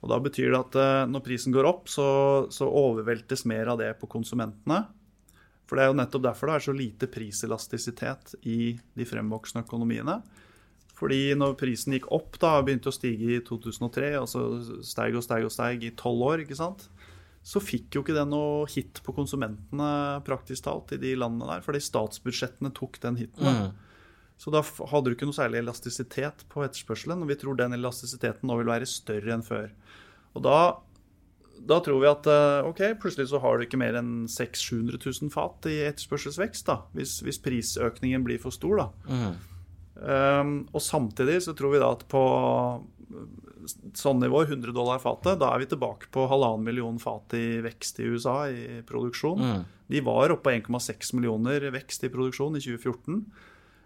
Og Da betyr det at når prisen går opp, så, så overveltes mer av det på konsumentene. For det er jo nettopp derfor det er så lite priselastisitet i de fremvoksende økonomiene. Fordi når prisen gikk opp, da, begynte å stige i 2003, og så steig og steig og steig i tolv år, ikke sant? så fikk jo ikke det noe hit på konsumentene praktisk talt i de landene der. Fordi statsbudsjettene tok den hiten. Mm. Så da hadde du ikke noe særlig elastisitet på etterspørselen. Og vi tror den elastisiteten nå vil være større enn før. Og da, da tror vi at eh, ok, plutselig så har du ikke mer enn 600 000-700 000 fat i etterspørselsvekst. da, Hvis, hvis prisøkningen blir for stor. da. Um, og samtidig så tror vi da at på sånn nivå, 100 dollar fatet, da er vi tilbake på halvannen million fat i vekst i USA i produksjon. De var oppe på 1,6 millioner vekst i produksjon i 2014.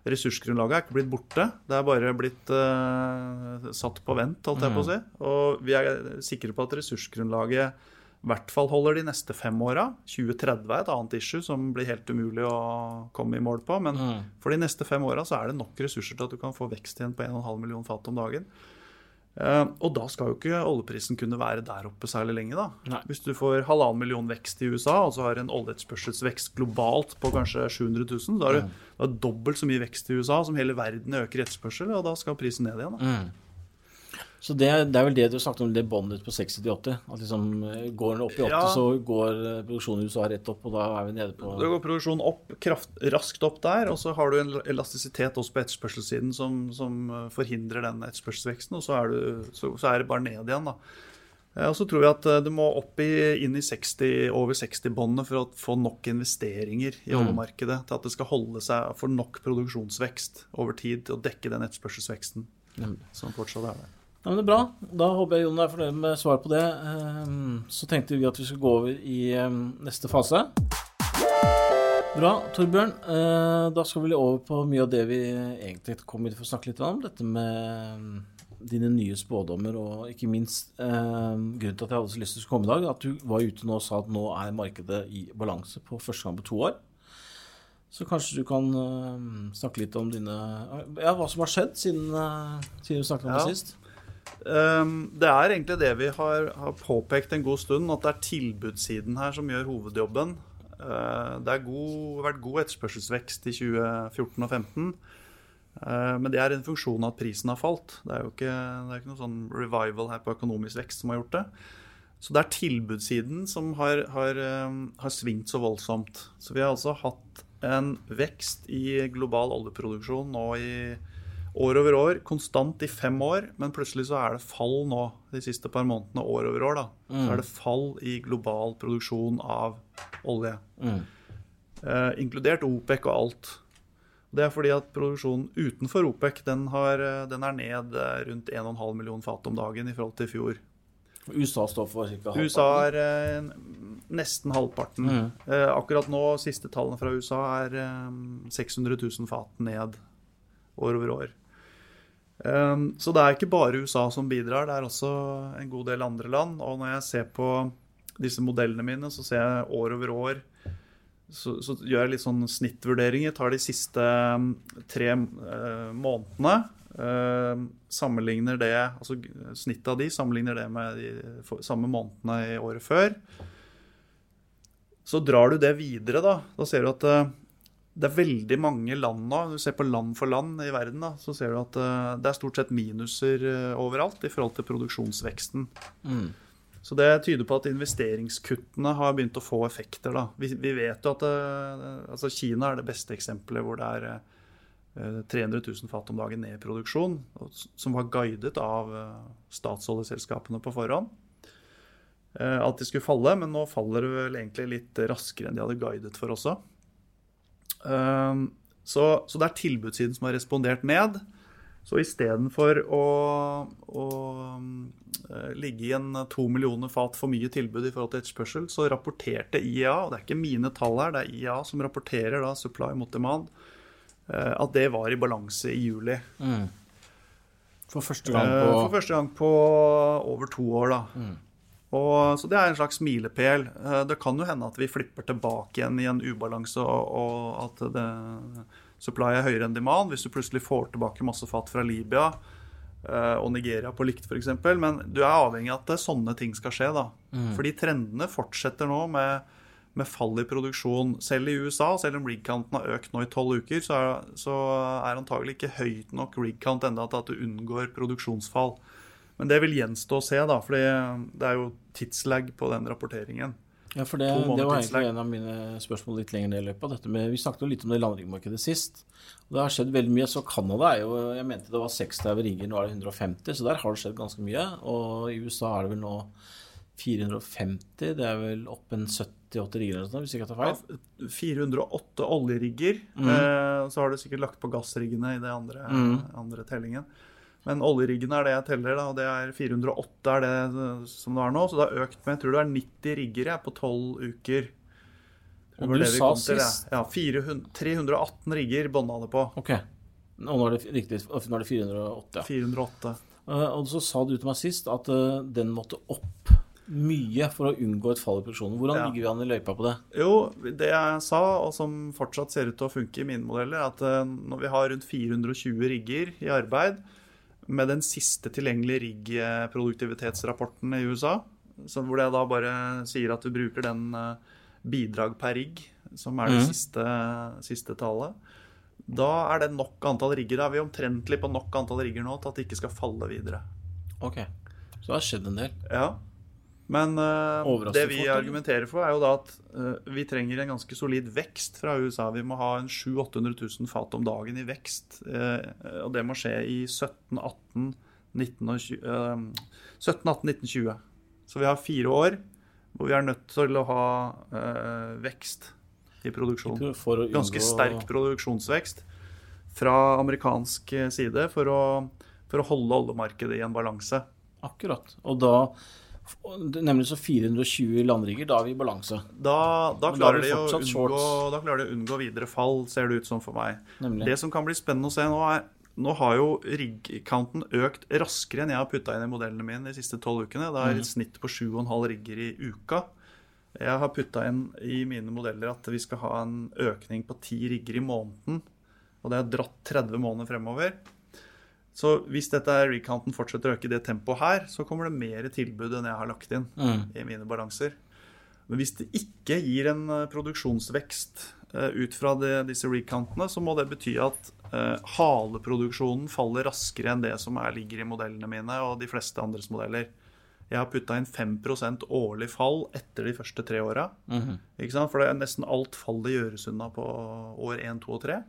Ressursgrunnlaget er ikke blitt borte, det er bare blitt uh, satt på vent, holdt jeg på å si. Og vi er sikre på at ressursgrunnlaget i hvert fall holder de neste fem åra. 2030 er et annet issue som blir helt umulig å komme i mål på. Men for de neste fem åra så er det nok ressurser til at du kan få vekst igjen på 1,5 million fat om dagen. Eh, og da skal jo ikke oljeprisen kunne være der oppe særlig lenge. da. Nei. Hvis du får halvannen million vekst i USA, og så har en oljeetterspørselsvekst globalt på kanskje 700 000, da har du da er dobbelt så mye vekst i USA som hele verden øker etterspørsel, og da skal prisen ned igjen. da. Så det, det er vel det du snakket om, det båndet på 60-80? At liksom eh, går den opp i 80, Ja. så går eh, produksjonen i USA rett opp, og da er vi nede på Da går produksjonen opp, kraft, raskt opp der, og så har du en elastisitet også på etterspørselssiden som, som eh, forhindrer den etterspørselsveksten, og så er, du, så, så er det bare ned igjen. da. Eh, Og så tror vi at eh, det må opp i, inn i 60, over 60-båndet for å få nok investeringer i oljemarkedet til at det skal holde seg for nok produksjonsvekst over tid til å dekke den etterspørselsveksten mm. som fortsatt er der. Ja, men det er bra. Da håper jeg Jon er fornøyd med svar på det. Ehm, Så tenkte vi at vi skulle gå over i ehm, neste fase. Bra, Torbjørn. Eh, Da skal vi over på mye av det vi egentlig kom hit for å snakke litt om. Dette med ehm, dine nye spådommer, og ikke minst eh, grunnen til at jeg hadde så lyst til å komme i dag, at du var ute nå og sa at nå er markedet i balanse på første gang på to år. Så kanskje du kan eh, snakke litt om dine Ja, hva som har skjedd siden, eh, siden du snakket om Ja. det sist? Um, Det er egentlig det vi har, har påpekt en god stund, at det er tilbudssiden her som gjør hovedjobben. Uh, Det har vært god etterspørselsvekst i 2014 og 2015. eh, Men det er en funksjon av at prisen har falt. Det er jo ikke, det ikke noe sånn revival her på økonomisk vekst som har gjort det. Så det er tilbudssiden som har, har, eh, har svingt så voldsomt. Så vi har altså hatt en vekst i global oljeproduksjon nå i år over år, konstant i fem år, men plutselig så er det fall nå de siste par månedene, år over år. da. Så er det fall i global produksjon av olje. Mm. Eh, inkludert OPEC og alt. Det er fordi at produksjonen utenfor OPEC den, har, eh, den er ned eh, rundt 1,5 million fat om dagen i forhold til i fjor. USA står for ca. USA er eh, nesten halvparten. Mm. Eh, akkurat nå, siste tallene fra USA er eh, 600 000 fat ned år over år. Um, så det er ikke bare USA som bidrar, det er også en god del andre land. Og når jeg ser på disse modellene mine, så ser jeg år over år så, så gjør jeg litt sånn snittvurderinger. Tar de siste mm, tre eh, månedene. eh, sammenligner det, altså Snittet av de sammenligner det med de for, samme månedene i året før. Så drar du det videre, da. Da ser du at eh, det er veldig mange land nå. Du ser på land for land i verden, da, så ser du at eh, det er stort sett minuser eh, overalt i forhold til produksjonsveksten. Mm. Så det tyder på at investeringskuttene har begynt å få effekter. Da. Vi, vi vet jo at det, altså Kina er det beste eksempelet hvor det er eh, 300 000 fat om dagen ned i produksjon, som var guidet av eh, statsoljeselskapene på forhånd. Eh, At de skulle falle, men nå faller det vel egentlig litt raskere enn de hadde guidet for også. Eh, Så, så det er tilbudssiden som har respondert ned. Så istedenfor å, å eh, ligge i en to millioner fat for mye tilbud i forhold til etterspørsel, så rapporterte IEA, og det er ikke mine tall her, det er IEA som rapporterer da supply mot demand, eh, at det var i balanse i juli. Mm. For første gang Eh, på For første gang på over to år, da. Mm. Og, så det er en slags milepæl. Eh, Det kan jo hende at vi flipper tilbake igjen i en ubalanse, og, og at det, supply er høyere enn demand. Hvis du plutselig får tilbake masse fat fra Libya eh, og Nigeria på likt, f.eks. Men du er avhengig av at sånne ting skal skje. da. Fordi trendene fortsetter nå med, med fall i produksjon. Selv i USA, selv om rig-counten har økt nå i tolv uker, så er, så er antagelig ikke høyt nok rig-count enda til at du unngår produksjonsfall. Men det vil gjenstå å se, da, for det er jo tidslag på den rapporteringen. Ja, for det, det var egentlig en av mine spørsmål litt lenger ned i løpet. Dette med, vi snakket jo litt om det landriggmarkedet sist. Og det har skjedd veldig mye. Så Canada er jo Jeg mente det var 60 rigger, nå er det 150. Så der har det skjedd ganske mye. Og i USA er det vel nå 450. Det er vel opp en 78 rigger eller noe hvis jeg ikke tar feil. Ja, 408 oljerigger. Mm. Eh, så har du sikkert lagt på gassriggene i det andre, Mm. andre tellingen. Men oljeriggene er det jeg teller, da, og det er 408 er det eh, som det er nå. Så det har økt med jeg tror det er 90 rigger jeg, på 12 uker. Og du sa til, ja. sist- Ja, 400, 318 rigger bånda det på. Ok. Og nå er det riktig, nå er det 408. Ja. 408. Eh, Og så sa du til meg sist at eh, den måtte opp mye for å unngå et fall i produksjonen. Hvordan Ja. ligger vi an i løypa på det? Jo, det jeg sa, og som fortsatt ser ut til å funke i mine modeller, er at når vi har rundt 420 rigger i arbeid, med den siste tilgjengelige riggproduktivitetsrapporten i USA, hvor det da bare sier at du bruker den eh, bidrag per rigg, som er det mm. siste, siste tallet, da er det nok antall rigger. Da er vi omtrentlig på nok antall rigger nå til at det ikke skal falle videre. Ok. Så det har skjedd en del. Ja. Men uh, det vi fort, argumenterer for, er jo da at uh, vi trenger en ganske solid vekst fra USA. Vi må ha en 700 000-800 000 fat om dagen i vekst. Uh, og det må skje i 17, 18, 19 og 20, eh, 17, 18, 19, 20. Så vi har fire år hvor vi er nødt til å ha vekst i produksjon. For å unngå Ganske sterk produksjonsvekst fra amerikansk side for å, for å holde oljemarkedet i en balanse. Akkurat. Og da Nemlig så 420 landrigger, da er vi i balanse. Da, da, klarer da de unngå, da klarer de å unngå videre fall, ser det ut som for meg. Nemlig. Det som kan bli spennende å se nå, er Nå har jo rig-counten økt raskere enn jeg har putta inn i modellene mine de siste tolv ukene. Det er et snitt på 7,5 rigger i uka. Jeg har putta inn i mine modeller at vi skal ha en økning på 10 rigger i måneden. Og det har dratt 30 måneder fremover. Så hvis dette recounten fortsetter å øke i det tempoet her, så kommer det mer tilbud enn jeg har lagt inn Mm. i mine balanser. Men hvis det ikke gir en eh, produksjonsvekst uh, ut fra det, disse recountene, så må det bety at uh, haleproduksjonen faller raskere enn det som er, ligger i modellene mine og de fleste andres modeller. Jeg har putta inn 5% årlig fall etter de første tre åra. Mm -hmm. For det er nesten alt fallet gjøres unna på år 1, 2 og 3.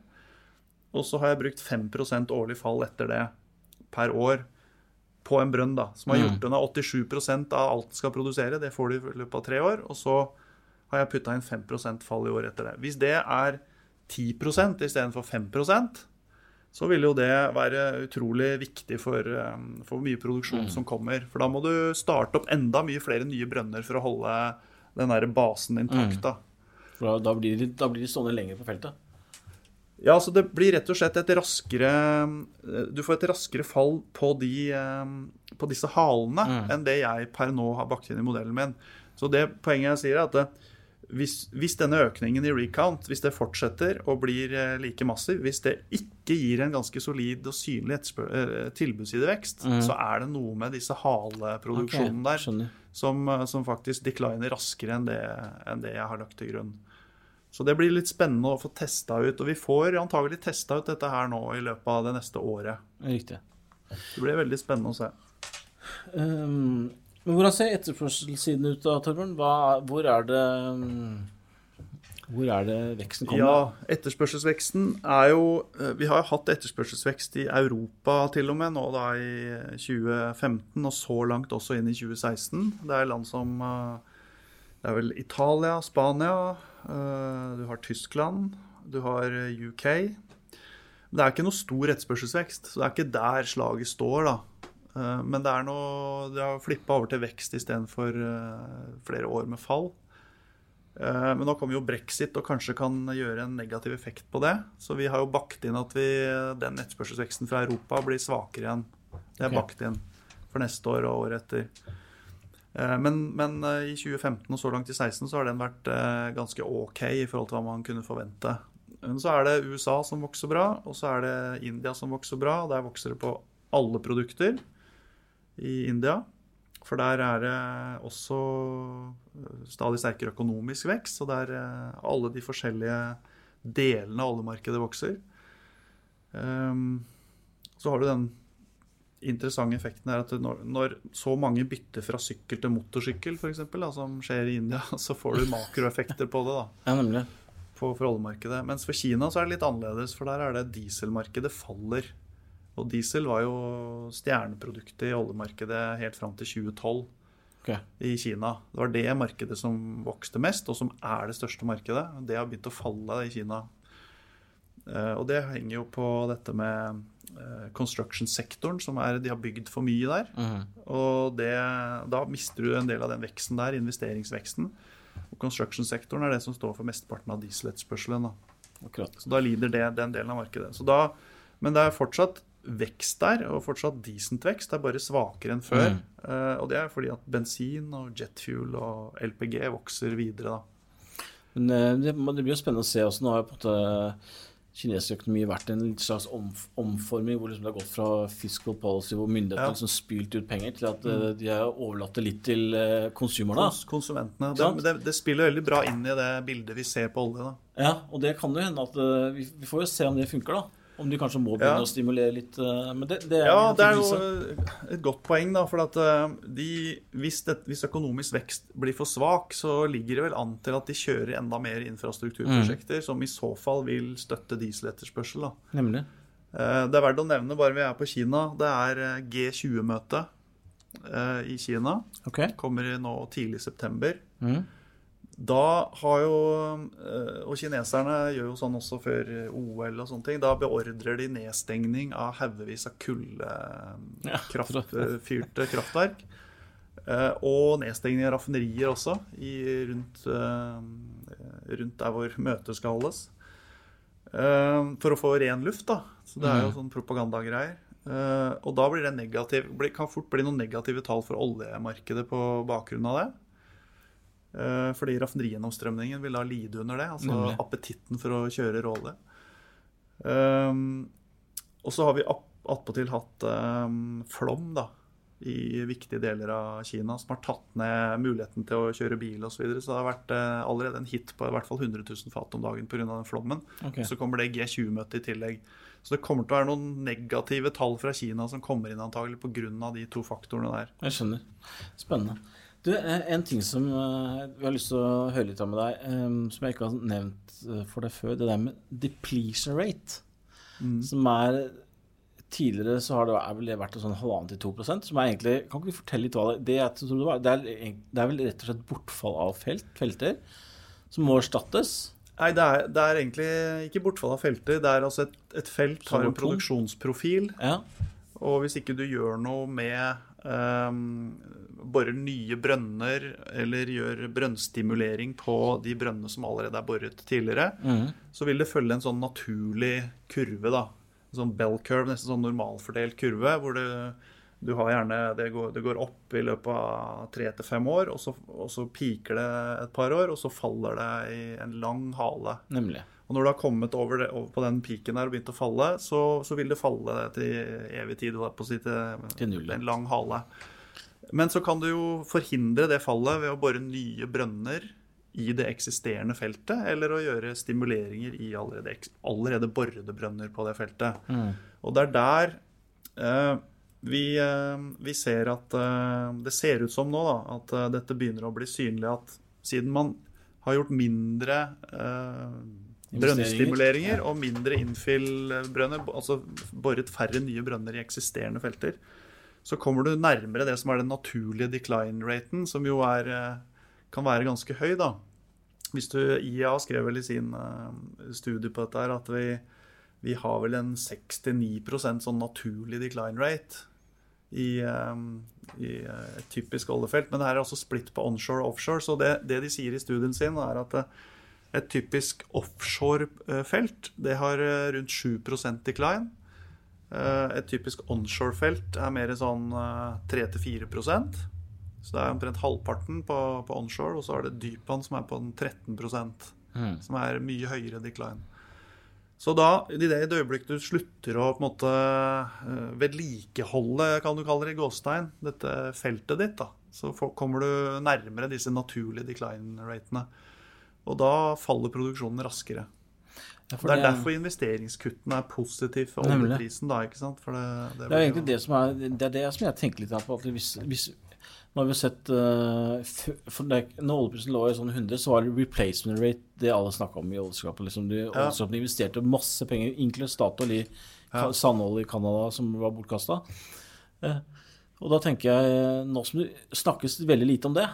Og så har jeg brukt 5% årlig fall etter det per år på en brønn, da, som har Mm. gjort unna 87% av alt den skal produsere. Det får du i løpet av tre år. Og så har jeg putta inn 5% fall i år etter det. Hvis det er 10% istedenfor 5% så vil jo det være utrolig viktig for, um, for mye produksjon som kommer. For da må du starte opp enda mye flere nye brønner for å holde den der basen intakt. da. For da, da, blir de, da blir de stående lenger på feltet. Ja, så det blir rett og slett et raskere Du får et raskere fall på, de, eh, på disse halene Mm. enn det jeg per nå har bakt inn i modellen min. Så det poenget jeg sier, er at det, hvis, hvis denne økningen i recount hvis det fortsetter og blir eh, like massiv, hvis det ikke gir en ganske solid og synlig eh, tilbudsidevekst, Mm. så er det noe med disse haleproduksjonene okay, der som, eh, som faktisk decliner raskere enn det, enn det jeg har lagt til grunn. Så det blir litt spennende å få testa ut. Og vi får antagelig testa ut dette her nå i løpet av det neste året. Riktig. Det blir veldig spennende å se. Um, men hvordan ser etterspørselssiden ut da, Torbjørn? Hvor er det um, Hvor er det veksten kommer? Ja, etterspørselsveksten er jo eh, Vi har jo hatt etterspørselsvekst i Europa til og med nå da i 2015, og så langt også inn i 2016. Det er land som eh, Det er vel Italia, Spania, eh, du har Tyskland, du har eh, UK. Men det er ikke noe stor etterspørselsvekst, så det er ikke der slaget står, da. Eh, Men det er noe Det har flippa over til vekst istedenfor flere år med fall. Men nå kommer jo brexit og kanskje kan gjøre en negativ effekt på det. Så vi har jo bakt inn at vi, den etterspørselsveksten fra Europa blir svakere igjen. Det er okay. bakt inn for neste år og året etter. Eh, Men, men eh, i 2015 og så langt i 2016 så har den vært eh, ganske ok i forhold til hva man kunne forvente. Men så er det USA som vokser bra, og så er det India som vokser bra. og Der vokser det på alle produkter i India. For der er det også stadig sterkere økonomisk vekst, Og der alle de forskjellige delene av oljemarkedet vokser. Ehm, Så har du den interessante effekten er at når, når så mange bytter fra sykkel til motorsykkel, f.eks., som skjer i India, <laughs> så får du makroeffekter på det. da Ja, på for oljemarkedet. Mens for Kina så er det litt annerledes, for der er det dieselmarkedet faller. Og diesel var jo stjerneproduktet i oljemarkedet helt fram til 2012 okay. i Kina. Det var det markedet som vokste mest, og som er det største markedet. Det har begynt å falle i Kina. Eh, Og det henger jo på dette med eh, construction-sektoren, som er De har bygd for mye der. Mm. Og det, da mister du en del av den veksten der, investeringsveksten. Og construction-sektoren er det som står for mesteparten av dieseletterspørselen. Så da lider det den delen av markedet. Så da, men det er fortsatt vekst der, og fortsatt decent vekst. Det er bare svakere enn før. Mm. Og det er fordi at bensin og jetfuel og LPG vokser videre, da. Men det, det blir jo spennende å se også. Nå har jeg på en måte kinesisk økonomi vært en slags om, omforming, hvor liksom det har gått fra fiscal policy, hvor myndighetene Ja. har liksom spylt ut penger, til at mm. de har overlatt det litt til uh, konsumerne. Kons konsumentene. Det, det, det spiller veldig bra inn i det bildet vi ser på olje, da. Ja, og det kan jo hende at eh, vi, vi får jo se om det funker, da. Om de kanskje må begynne Ja. å stimulere litt. eh, men det, det er Ja, det er jo et godt poeng, da. For at eh, de, hvis, det, hvis økonomisk vekst blir for svak, så ligger det vel an til at de kjører enda mer infrastrukturprosjekter, Mm. som i så fall vil støtte dieseletterspørsel. da. Nemlig. Eh, Det er verdt å nevne, bare vi er på Kina, det er eh, G20-møte eh, i Kina. Okay. Kommer nå tidlig i september. Mhm. Da har jo eh, Og kineserne gjør jo sånn også før OL og sånne ting. Da beordrer de nedstengning av haugevis av Ja. kullkraftfyrte kraftverk. Eh, Og nedstengning av raffinerier også, i, rundt, eh, rundt der hvor møtet skal holdes. Eh, For å få ren luft, da. Så det er jo Mhm. sånn propagandagreier. Eh, Og da blir det negativ, kan fort bli noen negative tall for oljemarkedet på bakgrunn av det. Eh, Fordi raffinerigjennomstrømningen vil da lide under det. Altså Nemlig. appetitten for å kjøre råolje. Um, og så har vi attpåtil hatt um, flom da, i viktige deler av Kina, som har tatt ned muligheten til å kjøre bil osv. Så, videre. så det har vært uh, allerede en hit på i hvert fall 100 000 fat om dagen pga. den flommen. Okay. Så kommer det G20-møtet i tillegg. Så det kommer til å være noen negative tall fra Kina som kommer inn antagelig pga. de to faktorene der. Jeg skjønner. Spennende. Du, eh, en ting som jeg vi har lyst til å høre litt om med deg, eh, som jeg ikke har nevnt eh, for deg før, det der med depletion rate. Som er Tidligere så har det, vel vært sånn halvannen til to prosent, som er egentlig Kan ikke du fortelle litt hva det det, jeg tror det, var, det, er, det er vel rett og slett bortfall av felt, felter som må erstattes? Nei, det er, det er egentlig ikke bortfall av felter. Det er altså et, et felt har en produksjonsprofil. Ja. Og hvis ikke du gjør noe med borer nye brønner eller gjør brønnstimulering på de brønnene som allerede er boret tidligere, mm. så vil det følge en sånn naturlig kurve, da. En sånn bell curve, nesten sånn normalfordelt kurve, hvor det, du har gjerne det går, det går opp i løpet av tre til fem år, og så, og så piker det et par år, og så faller det i en lang hale. Nemlig. Og når du har kommet over, det, over på den piken der og begynt å falle, så, så vil det falle til evig tid, på å si, til, en lang hale. Men så kan du jo forhindre det fallet ved å bore nye brønner i det eksisterende feltet, eller å gjøre stimuleringer i allerede, allerede borede brønner på det feltet. Mm. Og det er der eh, vi, eh, vi ser at eh, Det ser ut som nå da, at eh, dette begynner å bli synlig at siden man har gjort mindre eh, brønnstimuleringer og mindre infill-brønner, altså boret færre nye brønner i eksisterende felter, så kommer du nærmere det som er den naturlige decline-raten, som jo er, eh, kan være ganske høy. da. Hvis du, IA skrev vel i sin eh, studie på dette her at vi, vi har vel en 6-9 sånn naturlig decline rate i, eh, i eh, et typisk oljefelt. Men det her er også splitt på onshore og offshore. Så det, det de sier i studien sin, er at eh, et typisk offshore-felt det har eh, rundt 7 decline. Eh, Et typisk onshore-felt er mer sånn eh, 3-4% Så det er omtrent halvparten på, på onshore, og så er det dypvann som er på 13 Mm. som er mye høyere decline. Så da, i det øyeblikk du slutter å på en måte eh, vedlikeholde, kan du kalle det i gåstein, dette feltet ditt, da, så kommer du nærmere disse naturlige decline-ratene. Og da faller produksjonen raskere. Ja, det er derfor investeringskuttene er positive for oljeprisen, da, ikke sant? Det, Det det er egentlig det som er Det er det som jeg tenker litt på. At hvis, hvis Nå har vi sett uh, det, Når oljeprisen lå i sånn 100, så var det replacement rate det alle snakka om i oljeselskapet. Liksom, de, ja. investerte masse penger, inkludert Statoil i Ja. sandolje i Canada, som var bortkasta. Uh, og da tenker jeg, nå som det snakkes veldig lite om det,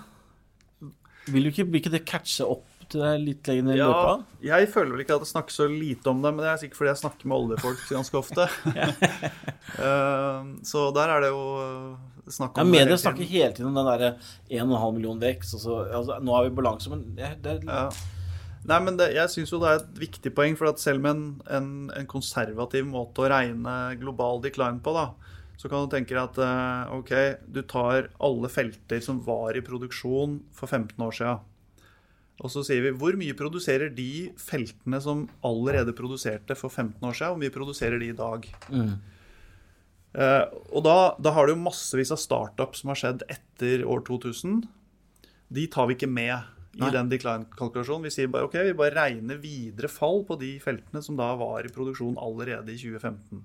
vil du ikke, vil ikke det catche opp til litt lenger ned i Ja, jeg føler vel ikke at jeg snakker så lite om det, men det er sikkert fordi jeg snakker med oljefolk ganske ofte. <laughs> <laughs> Eh, så der er det jo eh, snakk om ja, Media hele snakker hele tiden om den derre 1,5 million vekst. Og så, altså, nå har vi balanse, men det, det Ja. Nei, men det, jeg syns jo det er et viktig poeng, for at selv med en, en, en konservativ måte å regne global decline på, da, så kan du tenke deg at eh, OK, du tar alle felter som var i produksjon for 15 år siden. Og så sier vi hvor mye produserer de feltene som allerede produserte for 15 år siden, hvor mye produserer de i dag? Eh, og da, da har du jo massevis av startups som har skjedd etter år 2000. De tar vi ikke med i Nei. den decline-kalkulasjonen. Vi sier bare ok, vi bare regner videre fall på de feltene som da var i produksjon allerede i 2015.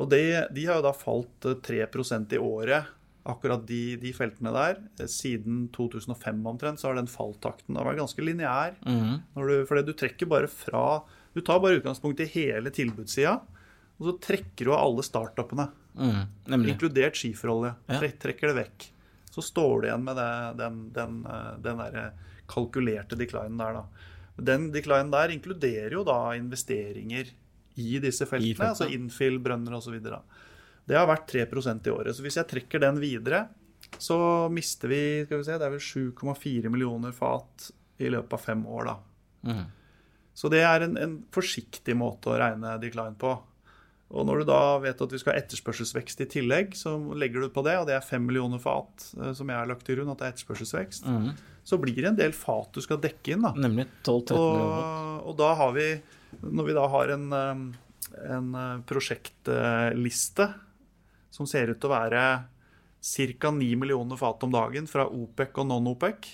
Og de, de har jo da falt eh, 3 i året, akkurat de, de feltene der. Eh, Siden 2005 omtrent så har den falltakten vært ganske lineær. Mm du- Fordi du trekker bare fra Du tar bare utgangspunkt i hele tilbudssida, og så trekker du av alle startupene. mm, Nemlig. Inkludert skiferolje. Ja. Trekker det vekk. Så står du igjen med det, den, den, eh, den der kalkulerte declinen der, da. Den declinen der inkluderer jo da investeringer i disse feltene, feltene. altså infill, brønner osv. Det har vært 3% i året. Så hvis jeg trekker den videre, så mister vi vi se, det er vel 7,4 millioner fat i løpet av fem år, da. Mm. Så det er en, en forsiktig måte å regne decline på. Og når du da vet at vi skal ha etterspørselsvekst i tillegg, så legger du på det, og det er 5 millioner fat, eh, som jeg har lagt til grunn at det er etterspørselsvekst, mm. så blir det en del fat du skal dekke inn. da. Nemlig 12-13 millioner. Og, og da har vi Når vi da har en, um, en eh, prosjektliste som ser ut til å være ca. 9 millioner fat om dagen fra OPEC og non-OPEC.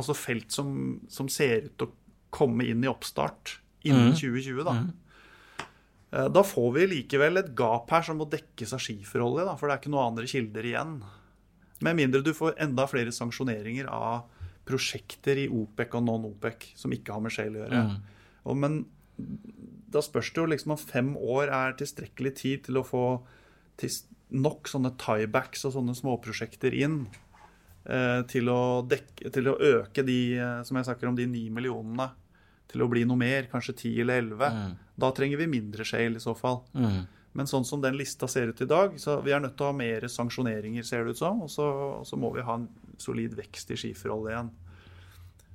Altså felt som, som ser ut til å komme inn i oppstart innen 2020. Da. Mm. da får vi likevel et gap her som må dekkes av skiferolje, da, for det er ikke noen andre kilder igjen. Med mindre du får enda flere sanksjoneringer av prosjekter i OPEC og non-OPEC som ikke har med shale å gjøre. Og, men da spørs det jo liksom om fem år er tilstrekkelig tid til å få til nok sånne tiebacks og sånne småprosjekter inn. eh, Til å, dekke, til å øke de eh, som jeg snakker om, de ni millionene til å bli noe mer, kanskje ti eller elleve. Da trenger vi mindre shale i så fall. Mm. Men sånn som den lista ser ut i dag, så vi er nødt til å ha mer sanksjoneringer, ser det ut som. Og så, og så må vi ha en solid vekst i skiferolje igjen.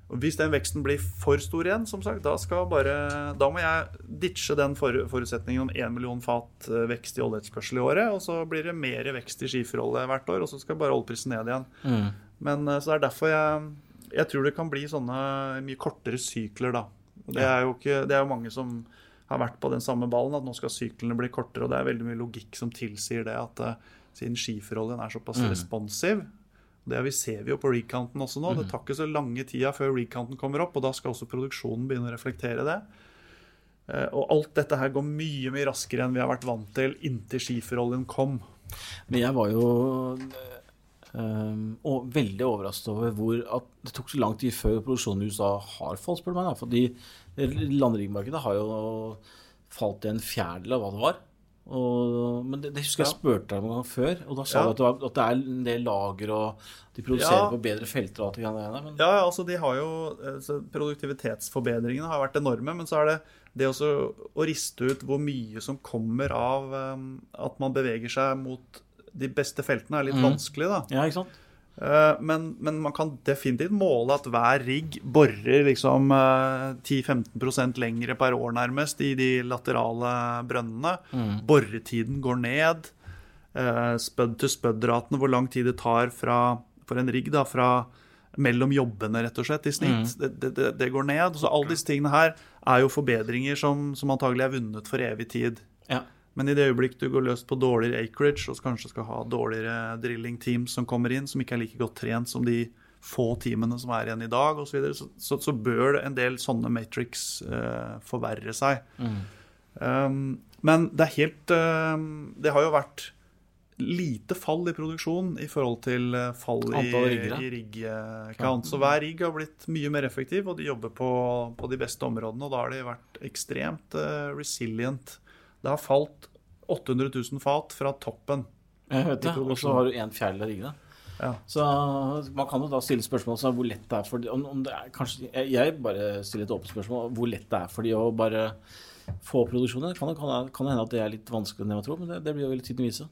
Hvis den veksten blir for stor igjen, som sagt, da, bare, da må jeg ditche den for, forutsetningen om 1 million fat eh, vekst i oljeetterspørsel i året. Og så blir det mer vekst i skiferolje hvert år, og så skal bare oljeprisen ned igjen. Mm. Men eh, Så det er derfor jeg, jeg tror det kan bli sånne mye kortere sykler, da. Det er jo ikke, det er jo mange som har vært på den samme ballen, at nå skal syklene bli kortere. Og det er veldig mye logikk som tilsier det, at eh, siden skiferoljen er såpass responsiv Det vi ser vi jo på recounten også nå. Det tar ikke så lange tida før recounten kommer opp, og da skal også produksjonen begynne å reflektere det. Eh, Og alt dette her går mye mye raskere enn vi har vært vant til inntil skiferoljen kom. Men jeg var jo øh, og veldig overrasket over hvor at det tok så lang tid før produksjonen i USA har falt, spør du meg. da, Fordi landriggmarkedet har jo falt til en fjerdedel av hva det var. Og, men det, det husker jeg spurte deg om gang før, og da sa Ja. du at det, var, at det er en del lager, og de produserer Ja. på bedre felter og alt det greiene der. Men Ja, ja, altså de har jo altså Produktivitetsforbedringene har vært enorme, men så er det det også å riste ut hvor mye som kommer av um, at man beveger seg mot de beste feltene, er litt vanskelig, da. ja, ikke sant? Eh, Men, men man kan definitivt måle at hver rigg borer liksom eh, 10-15% lengre per år, nærmest, i de laterale brønnene. Boretiden går ned. Spødd Spud-to-spud-raten, hvor lang tid det tar fra, for en rigg da, fra mellom jobbene, rett og slett, i snitt, det, det, det, det går ned. Så alle disse tingene her er jo forbedringer som, som antagelig er vunnet for evig tid. Ja. Men i det øyeblikk du går løs på dårligere acreage, og kanskje skal ha dårligere drilling teams som kommer inn, som ikke er like godt trent som de få teamene som er igjen i dag, osv., så, videre, så, så, så bør det en del sånne matrix uh, forverre seg. Um, men det er helt uh, Det har jo vært lite fall i produksjon i forhold til eh, fall i, i rigg-count. Så hver rigg har blitt mye mer effektiv, og de jobber på, på de beste områdene. Og da har de vært ekstremt uh, resilient. Det har falt 800 000 fat fra toppen. Jeg vet det. Og så har du en fjerdedel liggende. Ja. Så man kan jo da stille spørsmål om hvor lett det er for de, om, om det er kanskje, jeg, bare stiller et åpent spørsmål hvor lett det er for de å bare få produksjonen. Det kan, kan, kan hende at det er litt vanskeligere enn jeg tror, men det, det blir jo veldig tiden vise.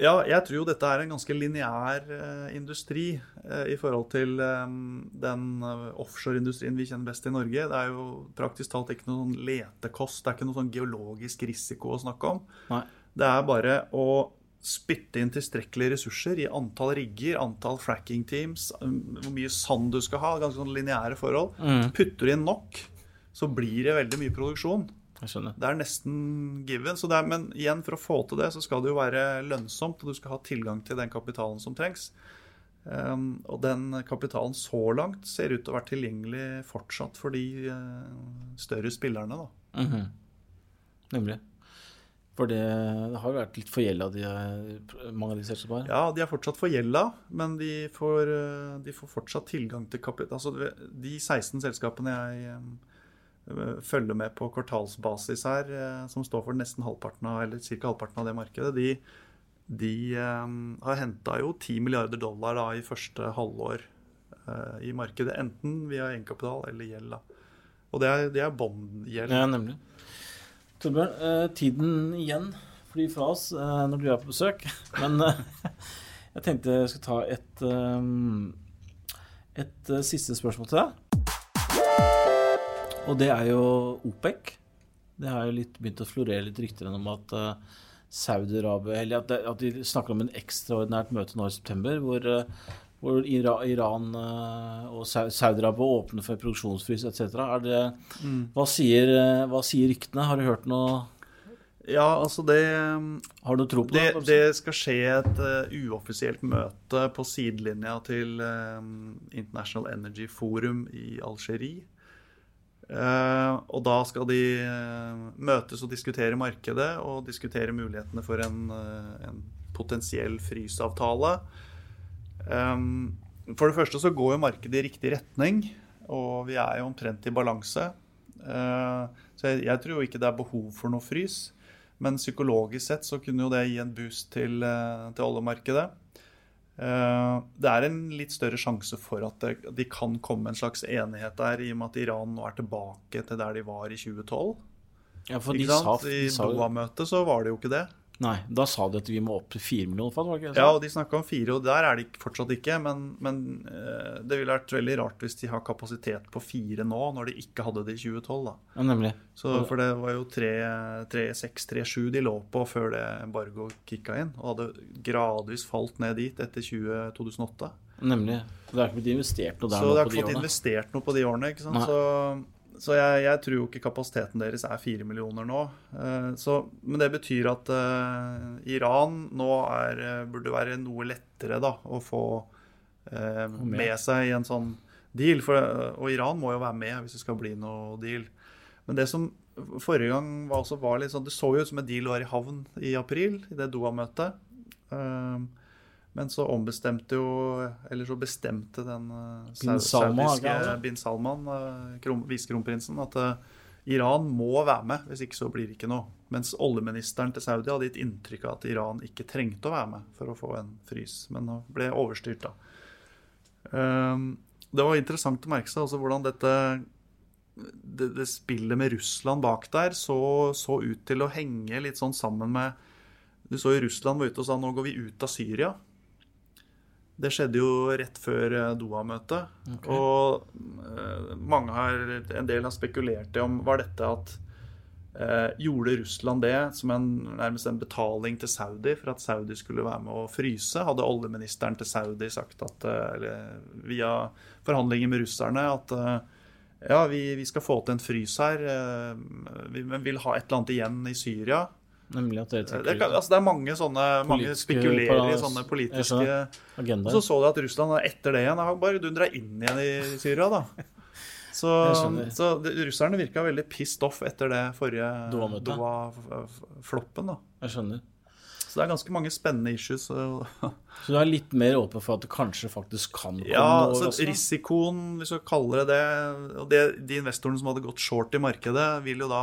Ja, jeg tror jo dette er en ganske lineær eh, industri eh, i forhold til eh, den eh, offshoreindustrien vi kjenner best i Norge. Det er jo praktisk talt ikke noen letekost, det er ikke noe sånn geologisk risiko å snakke om. Nei. Det er bare å spytte inn tilstrekkelige ressurser i antall rigger, antall fracking teams, um, hvor mye sand du skal ha, ganske sånn lineære forhold. Putter du inn nok, så blir det veldig mye produksjon. Det er nesten given. Er, men igjen, for å få til det, så skal det jo være lønnsomt, og du skal ha tilgang til den kapitalen som trengs. Um, og den kapitalen så langt ser ut til å være tilgjengelig fortsatt for de uh, større spillerne. da. Mhm. Nemlig. For det, det har jo vært litt forgjelda, eh, mange av de selskapene. Ja, de er fortsatt forgjelda, men de får, eh, de får fortsatt tilgang til kapital. Altså, de 16 selskapene jeg eh, følger med på kvartalsbasis her, eh, som står for nesten halvparten av, eller ca. halvparten av det markedet, de, de eh, har henta jo 10 milliarder dollar da, i første halvår eh, i markedet. Enten via egenkapital eller gjeld. da. Og det er, det er båndgjeld. Ja, nemlig. Torbjørn, eh, tiden igjen flyr fra oss eh, når du er på besøk. <laughs> Men eh, jeg tenkte jeg skulle ta et, eh, et eh, siste spørsmål til deg. Og det er jo OPEC. Det har jo litt begynt å florere litt rykter om at eh, Saudi-Arabia Eller at, at de snakker om en ekstraordinært møte nå i september hvor, eh, hvor Ira, Iran eh, og Saudi-Arabia åpner for produksjonsfrys etc. Er det, hva, sier, hva sier ryktene? Har du hørt noe Ja, altså det Har du tro på Det, det? det skal skje et uh, uoffisielt møte på sidelinja til um, International Energy Forum i Algerie. Eh, og da skal de eh, møtes og diskutere markedet og diskutere mulighetene for en, eh, en potensiell frysavtale. For det første så går jo markedet i riktig retning, og vi er jo omtrent i balanse. Så jeg, jeg tror jo ikke det er behov for noe frys. Men psykologisk sett så kunne jo det gi en boost til, til oljemarkedet. Eh, Det er en litt større sjanse for at de kan komme en slags enighet der, i og med at Iran nå er tilbake til der de var i 2012. Ja, for de sa, de I sa Doha-møtet så var det jo ikke det. Nei, da sa de at vi må opp til fire millioner fat, var det ikke? Ja, og de snakka om fire, og der er de fortsatt ikke. Men, men eh, det ville vært veldig rart hvis de har kapasitet på fire nå, når de ikke hadde det i 2012. da. ja, nemlig. Så, for det var jo 3-6-3-7 de lå på før det embargo kicka inn. Og hadde gradvis falt ned dit etter 20, 2008. Nemlig. Det er ikke blitt investert noe der Så nå de har på ikke de fått årene. investert noe på de årene. ikke sant? Nei. Så, så jeg, jeg tror jo ikke kapasiteten deres er fire millioner nå. Eh, Så, men det betyr at uh, Iran nå er, eh, burde være noe lettere da, å få uh, med. seg i en sånn deal. For, og Iran må jo være med hvis det skal bli noe deal. Men det som forrige gang var også var litt sånn Det så jo ut som en deal var i havn i april, i det Doha-møtet. Eh, Men så ombestemte jo Eller så bestemte den eh, Bin saudiske det det? bin Salman, eh, visekronprinsen, at eh, Iran må være med, hvis ikke så blir det ikke noe. Mens oljeministeren til Saudi hadde gitt inntrykk av at Iran ikke trengte å være med for å få en frys, men ble overstyrt, da. Um, det var interessant å merke seg også hvordan dette det, det spillet med Russland bak der så, så ut til å henge litt sånn sammen med Du så jo Russland var ute og sa nå går vi ut av Syria. Det skjedde jo rett før eh, Doha-møtet. Okay. Og eh, mange har, en del har spekulert i om var dette at eh, Gjorde Russland det som en, nærmest en betaling til Saudi for at Saudi skulle være med å fryse? Hadde oljeministeren til Saudi sagt at, eh, eller via forhandlinger med russerne at ja, vi, vi skal få til en frys her, vi, men vil ha et eller annet igjen i Syria. Nemlig at Det, trekker kan, altså det er mange sånne Mange spekulerer i sånne politiske agendaer. Og så så du at Russland etter det igjen har bare dundra inn igjen i Syria, da. Så, så det, russerne virka veldig pissed off etter det forrige Doha-floppen. Doha-floppen, da. Jeg skjønner. Så det er ganske mange spennende issues. Så du er litt mer åpen for at det kanskje faktisk kan komme Ja, noe Ja, risikoen, hvis vi kaller det det og det, De investorene som hadde gått short i markedet, vil jo da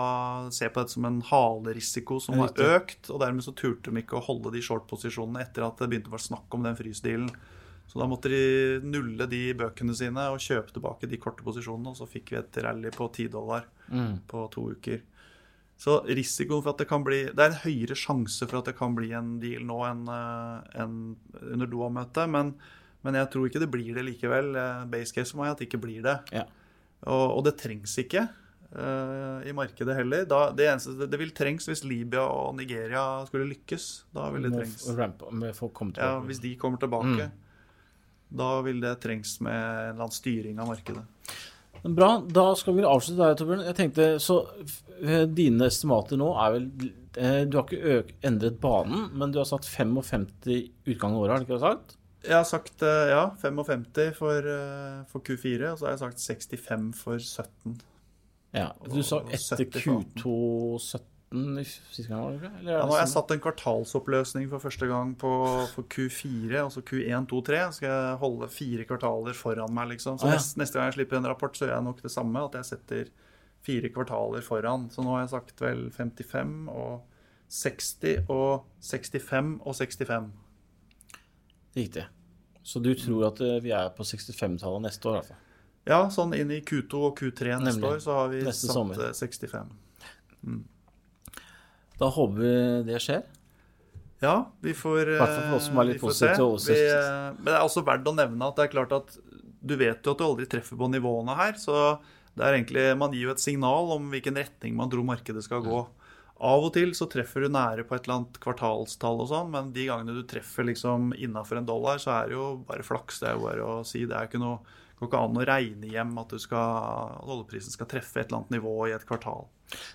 se på dette som en halerisiko som har økt. Og dermed så turte de ikke å holde de short-posisjonene etter at det begynte å være snakk om den frysdealen. Så da måtte de nulle de bøkene sine og kjøpe tilbake de korte posisjonene, og så fikk vi et rally på 10 dollar Mm. på to uker. Så risikoen for at det kan bli Det er en høyere sjanse for at det kan bli en deal nå enn eh, enn under Doha-møtet, men, men jeg tror ikke det blir det likevel. Eh, Base case for meg at det ikke blir det. Ja. Og, og det trengs ikke uh, i markedet heller. Da, det, eneste, det vil trengs hvis Libya og Nigeria skulle lykkes. Da vil det trengs. Ja, hvis de kommer tilbake. Da vil det trengs med en eller annen styring av markedet. Bra, da skal vi avslutte der, Torbjørn. Jeg tenkte, så eh, Dine estimater nå er vel eh, Du har ikke endret banen, men du har satt 55 utgang av året, har du ikke sagt? Jeg har sagt eh, ja, 55 for, for Q4, og så har jeg sagt 65 for 17. Ja. Du sa etter Q2 17 i sist gang, var det? Eller er Ja, nå har jeg satt en kvartalsoppløsning for første gang på, for Q4, altså Q1, 2, 3. Skal jeg holde fire kvartaler foran meg, liksom. Så Ah, ja. neste, neste gang jeg slipper en rapport, så gjør jeg nok det samme. At jeg setter fire kvartaler foran. Så nå har jeg sagt vel 55 og 60 og 65 og 65. Riktig. Så du tror at eh, vi er på 65-tallet neste år, i hvert fall? Ja, sånn inn i Q2 og Q3 neste Nemlig. år, så har vi satt sommer. eh, 65. Da håper vi det skjer. Ja, vi får for litt vi får se. Vi, eh, Men det er også verdt å nevne at det er klart at du vet jo at du aldri treffer på nivåene her. Så det er egentlig, man gir jo et signal om hvilken retning man tror markedet skal gå. Av og til så treffer du nære på et eller annet kvartalstall og sånn, men de gangene du treffer liksom innafor en dollar, så er det jo bare flaks. Det er jo bare å si. Det er ikke noe går ikke an å regne hjem at, du skal, at oljeprisen skal treffe et eller annet nivå i et kvartal.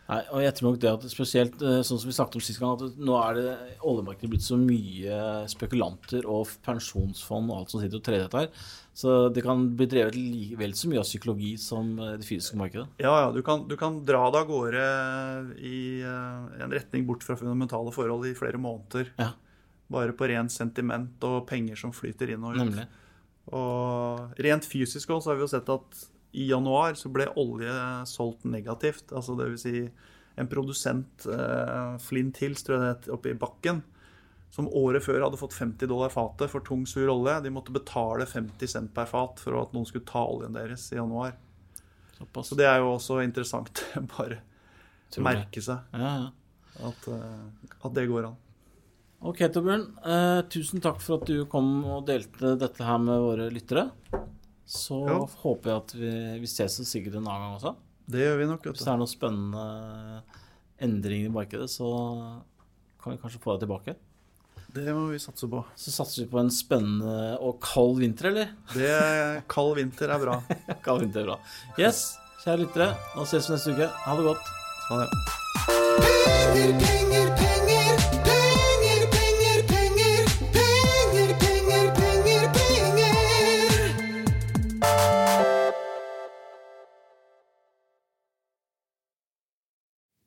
Nei, og jeg tror nok det at spesielt eh, sånn som vi snakket om sist gang, at nå er det oljemarkedet blitt så mye spekulanter og pensjonsfond og alt som sitter og trer dette her. Så det kan bli drevet vel så mye av psykologi som eh, det fysiske markedet. Ja, ja, du kan, du kan dra deg av gårde i eh, en retning bort fra fundamentale forhold i flere måneder. Ja, Bare på rent sentiment og penger som flyter inn og ut. nemlig. Og rent fysisk også, har vi jo sett at i januar så ble olje solgt negativt. Altså det vil si en produsent, eh, Flint Hills, tror jeg det het, oppe i bakken, som året før hadde fått 50 dollar fatet for tung, sur olje. De måtte betale 50 cent per fat for at noen skulle ta oljen deres i januar. Såpass. Så det er jo også interessant. <laughs> Bare merke seg Ja, ja. at, eh, at det går an. Ok, Torbjørn. Eh, tusen takk for at du kom og delte dette her med våre lyttere. Så Ja. håper jeg at vi, vi ses så sikkert en annen gang også. Det gjør vi nok. vet Hvis det er noen spennende endringer i markedet, så kan vi kanskje få deg tilbake. Det må vi satse på. Så satser vi på en spennende og kald vinter, eller? Det Kald vinter er bra. <laughs> Kald vinter er bra. Yes, kjære lyttere. Nå ses vi neste uke. Ha det godt. Ha det. Penger, penger, penger.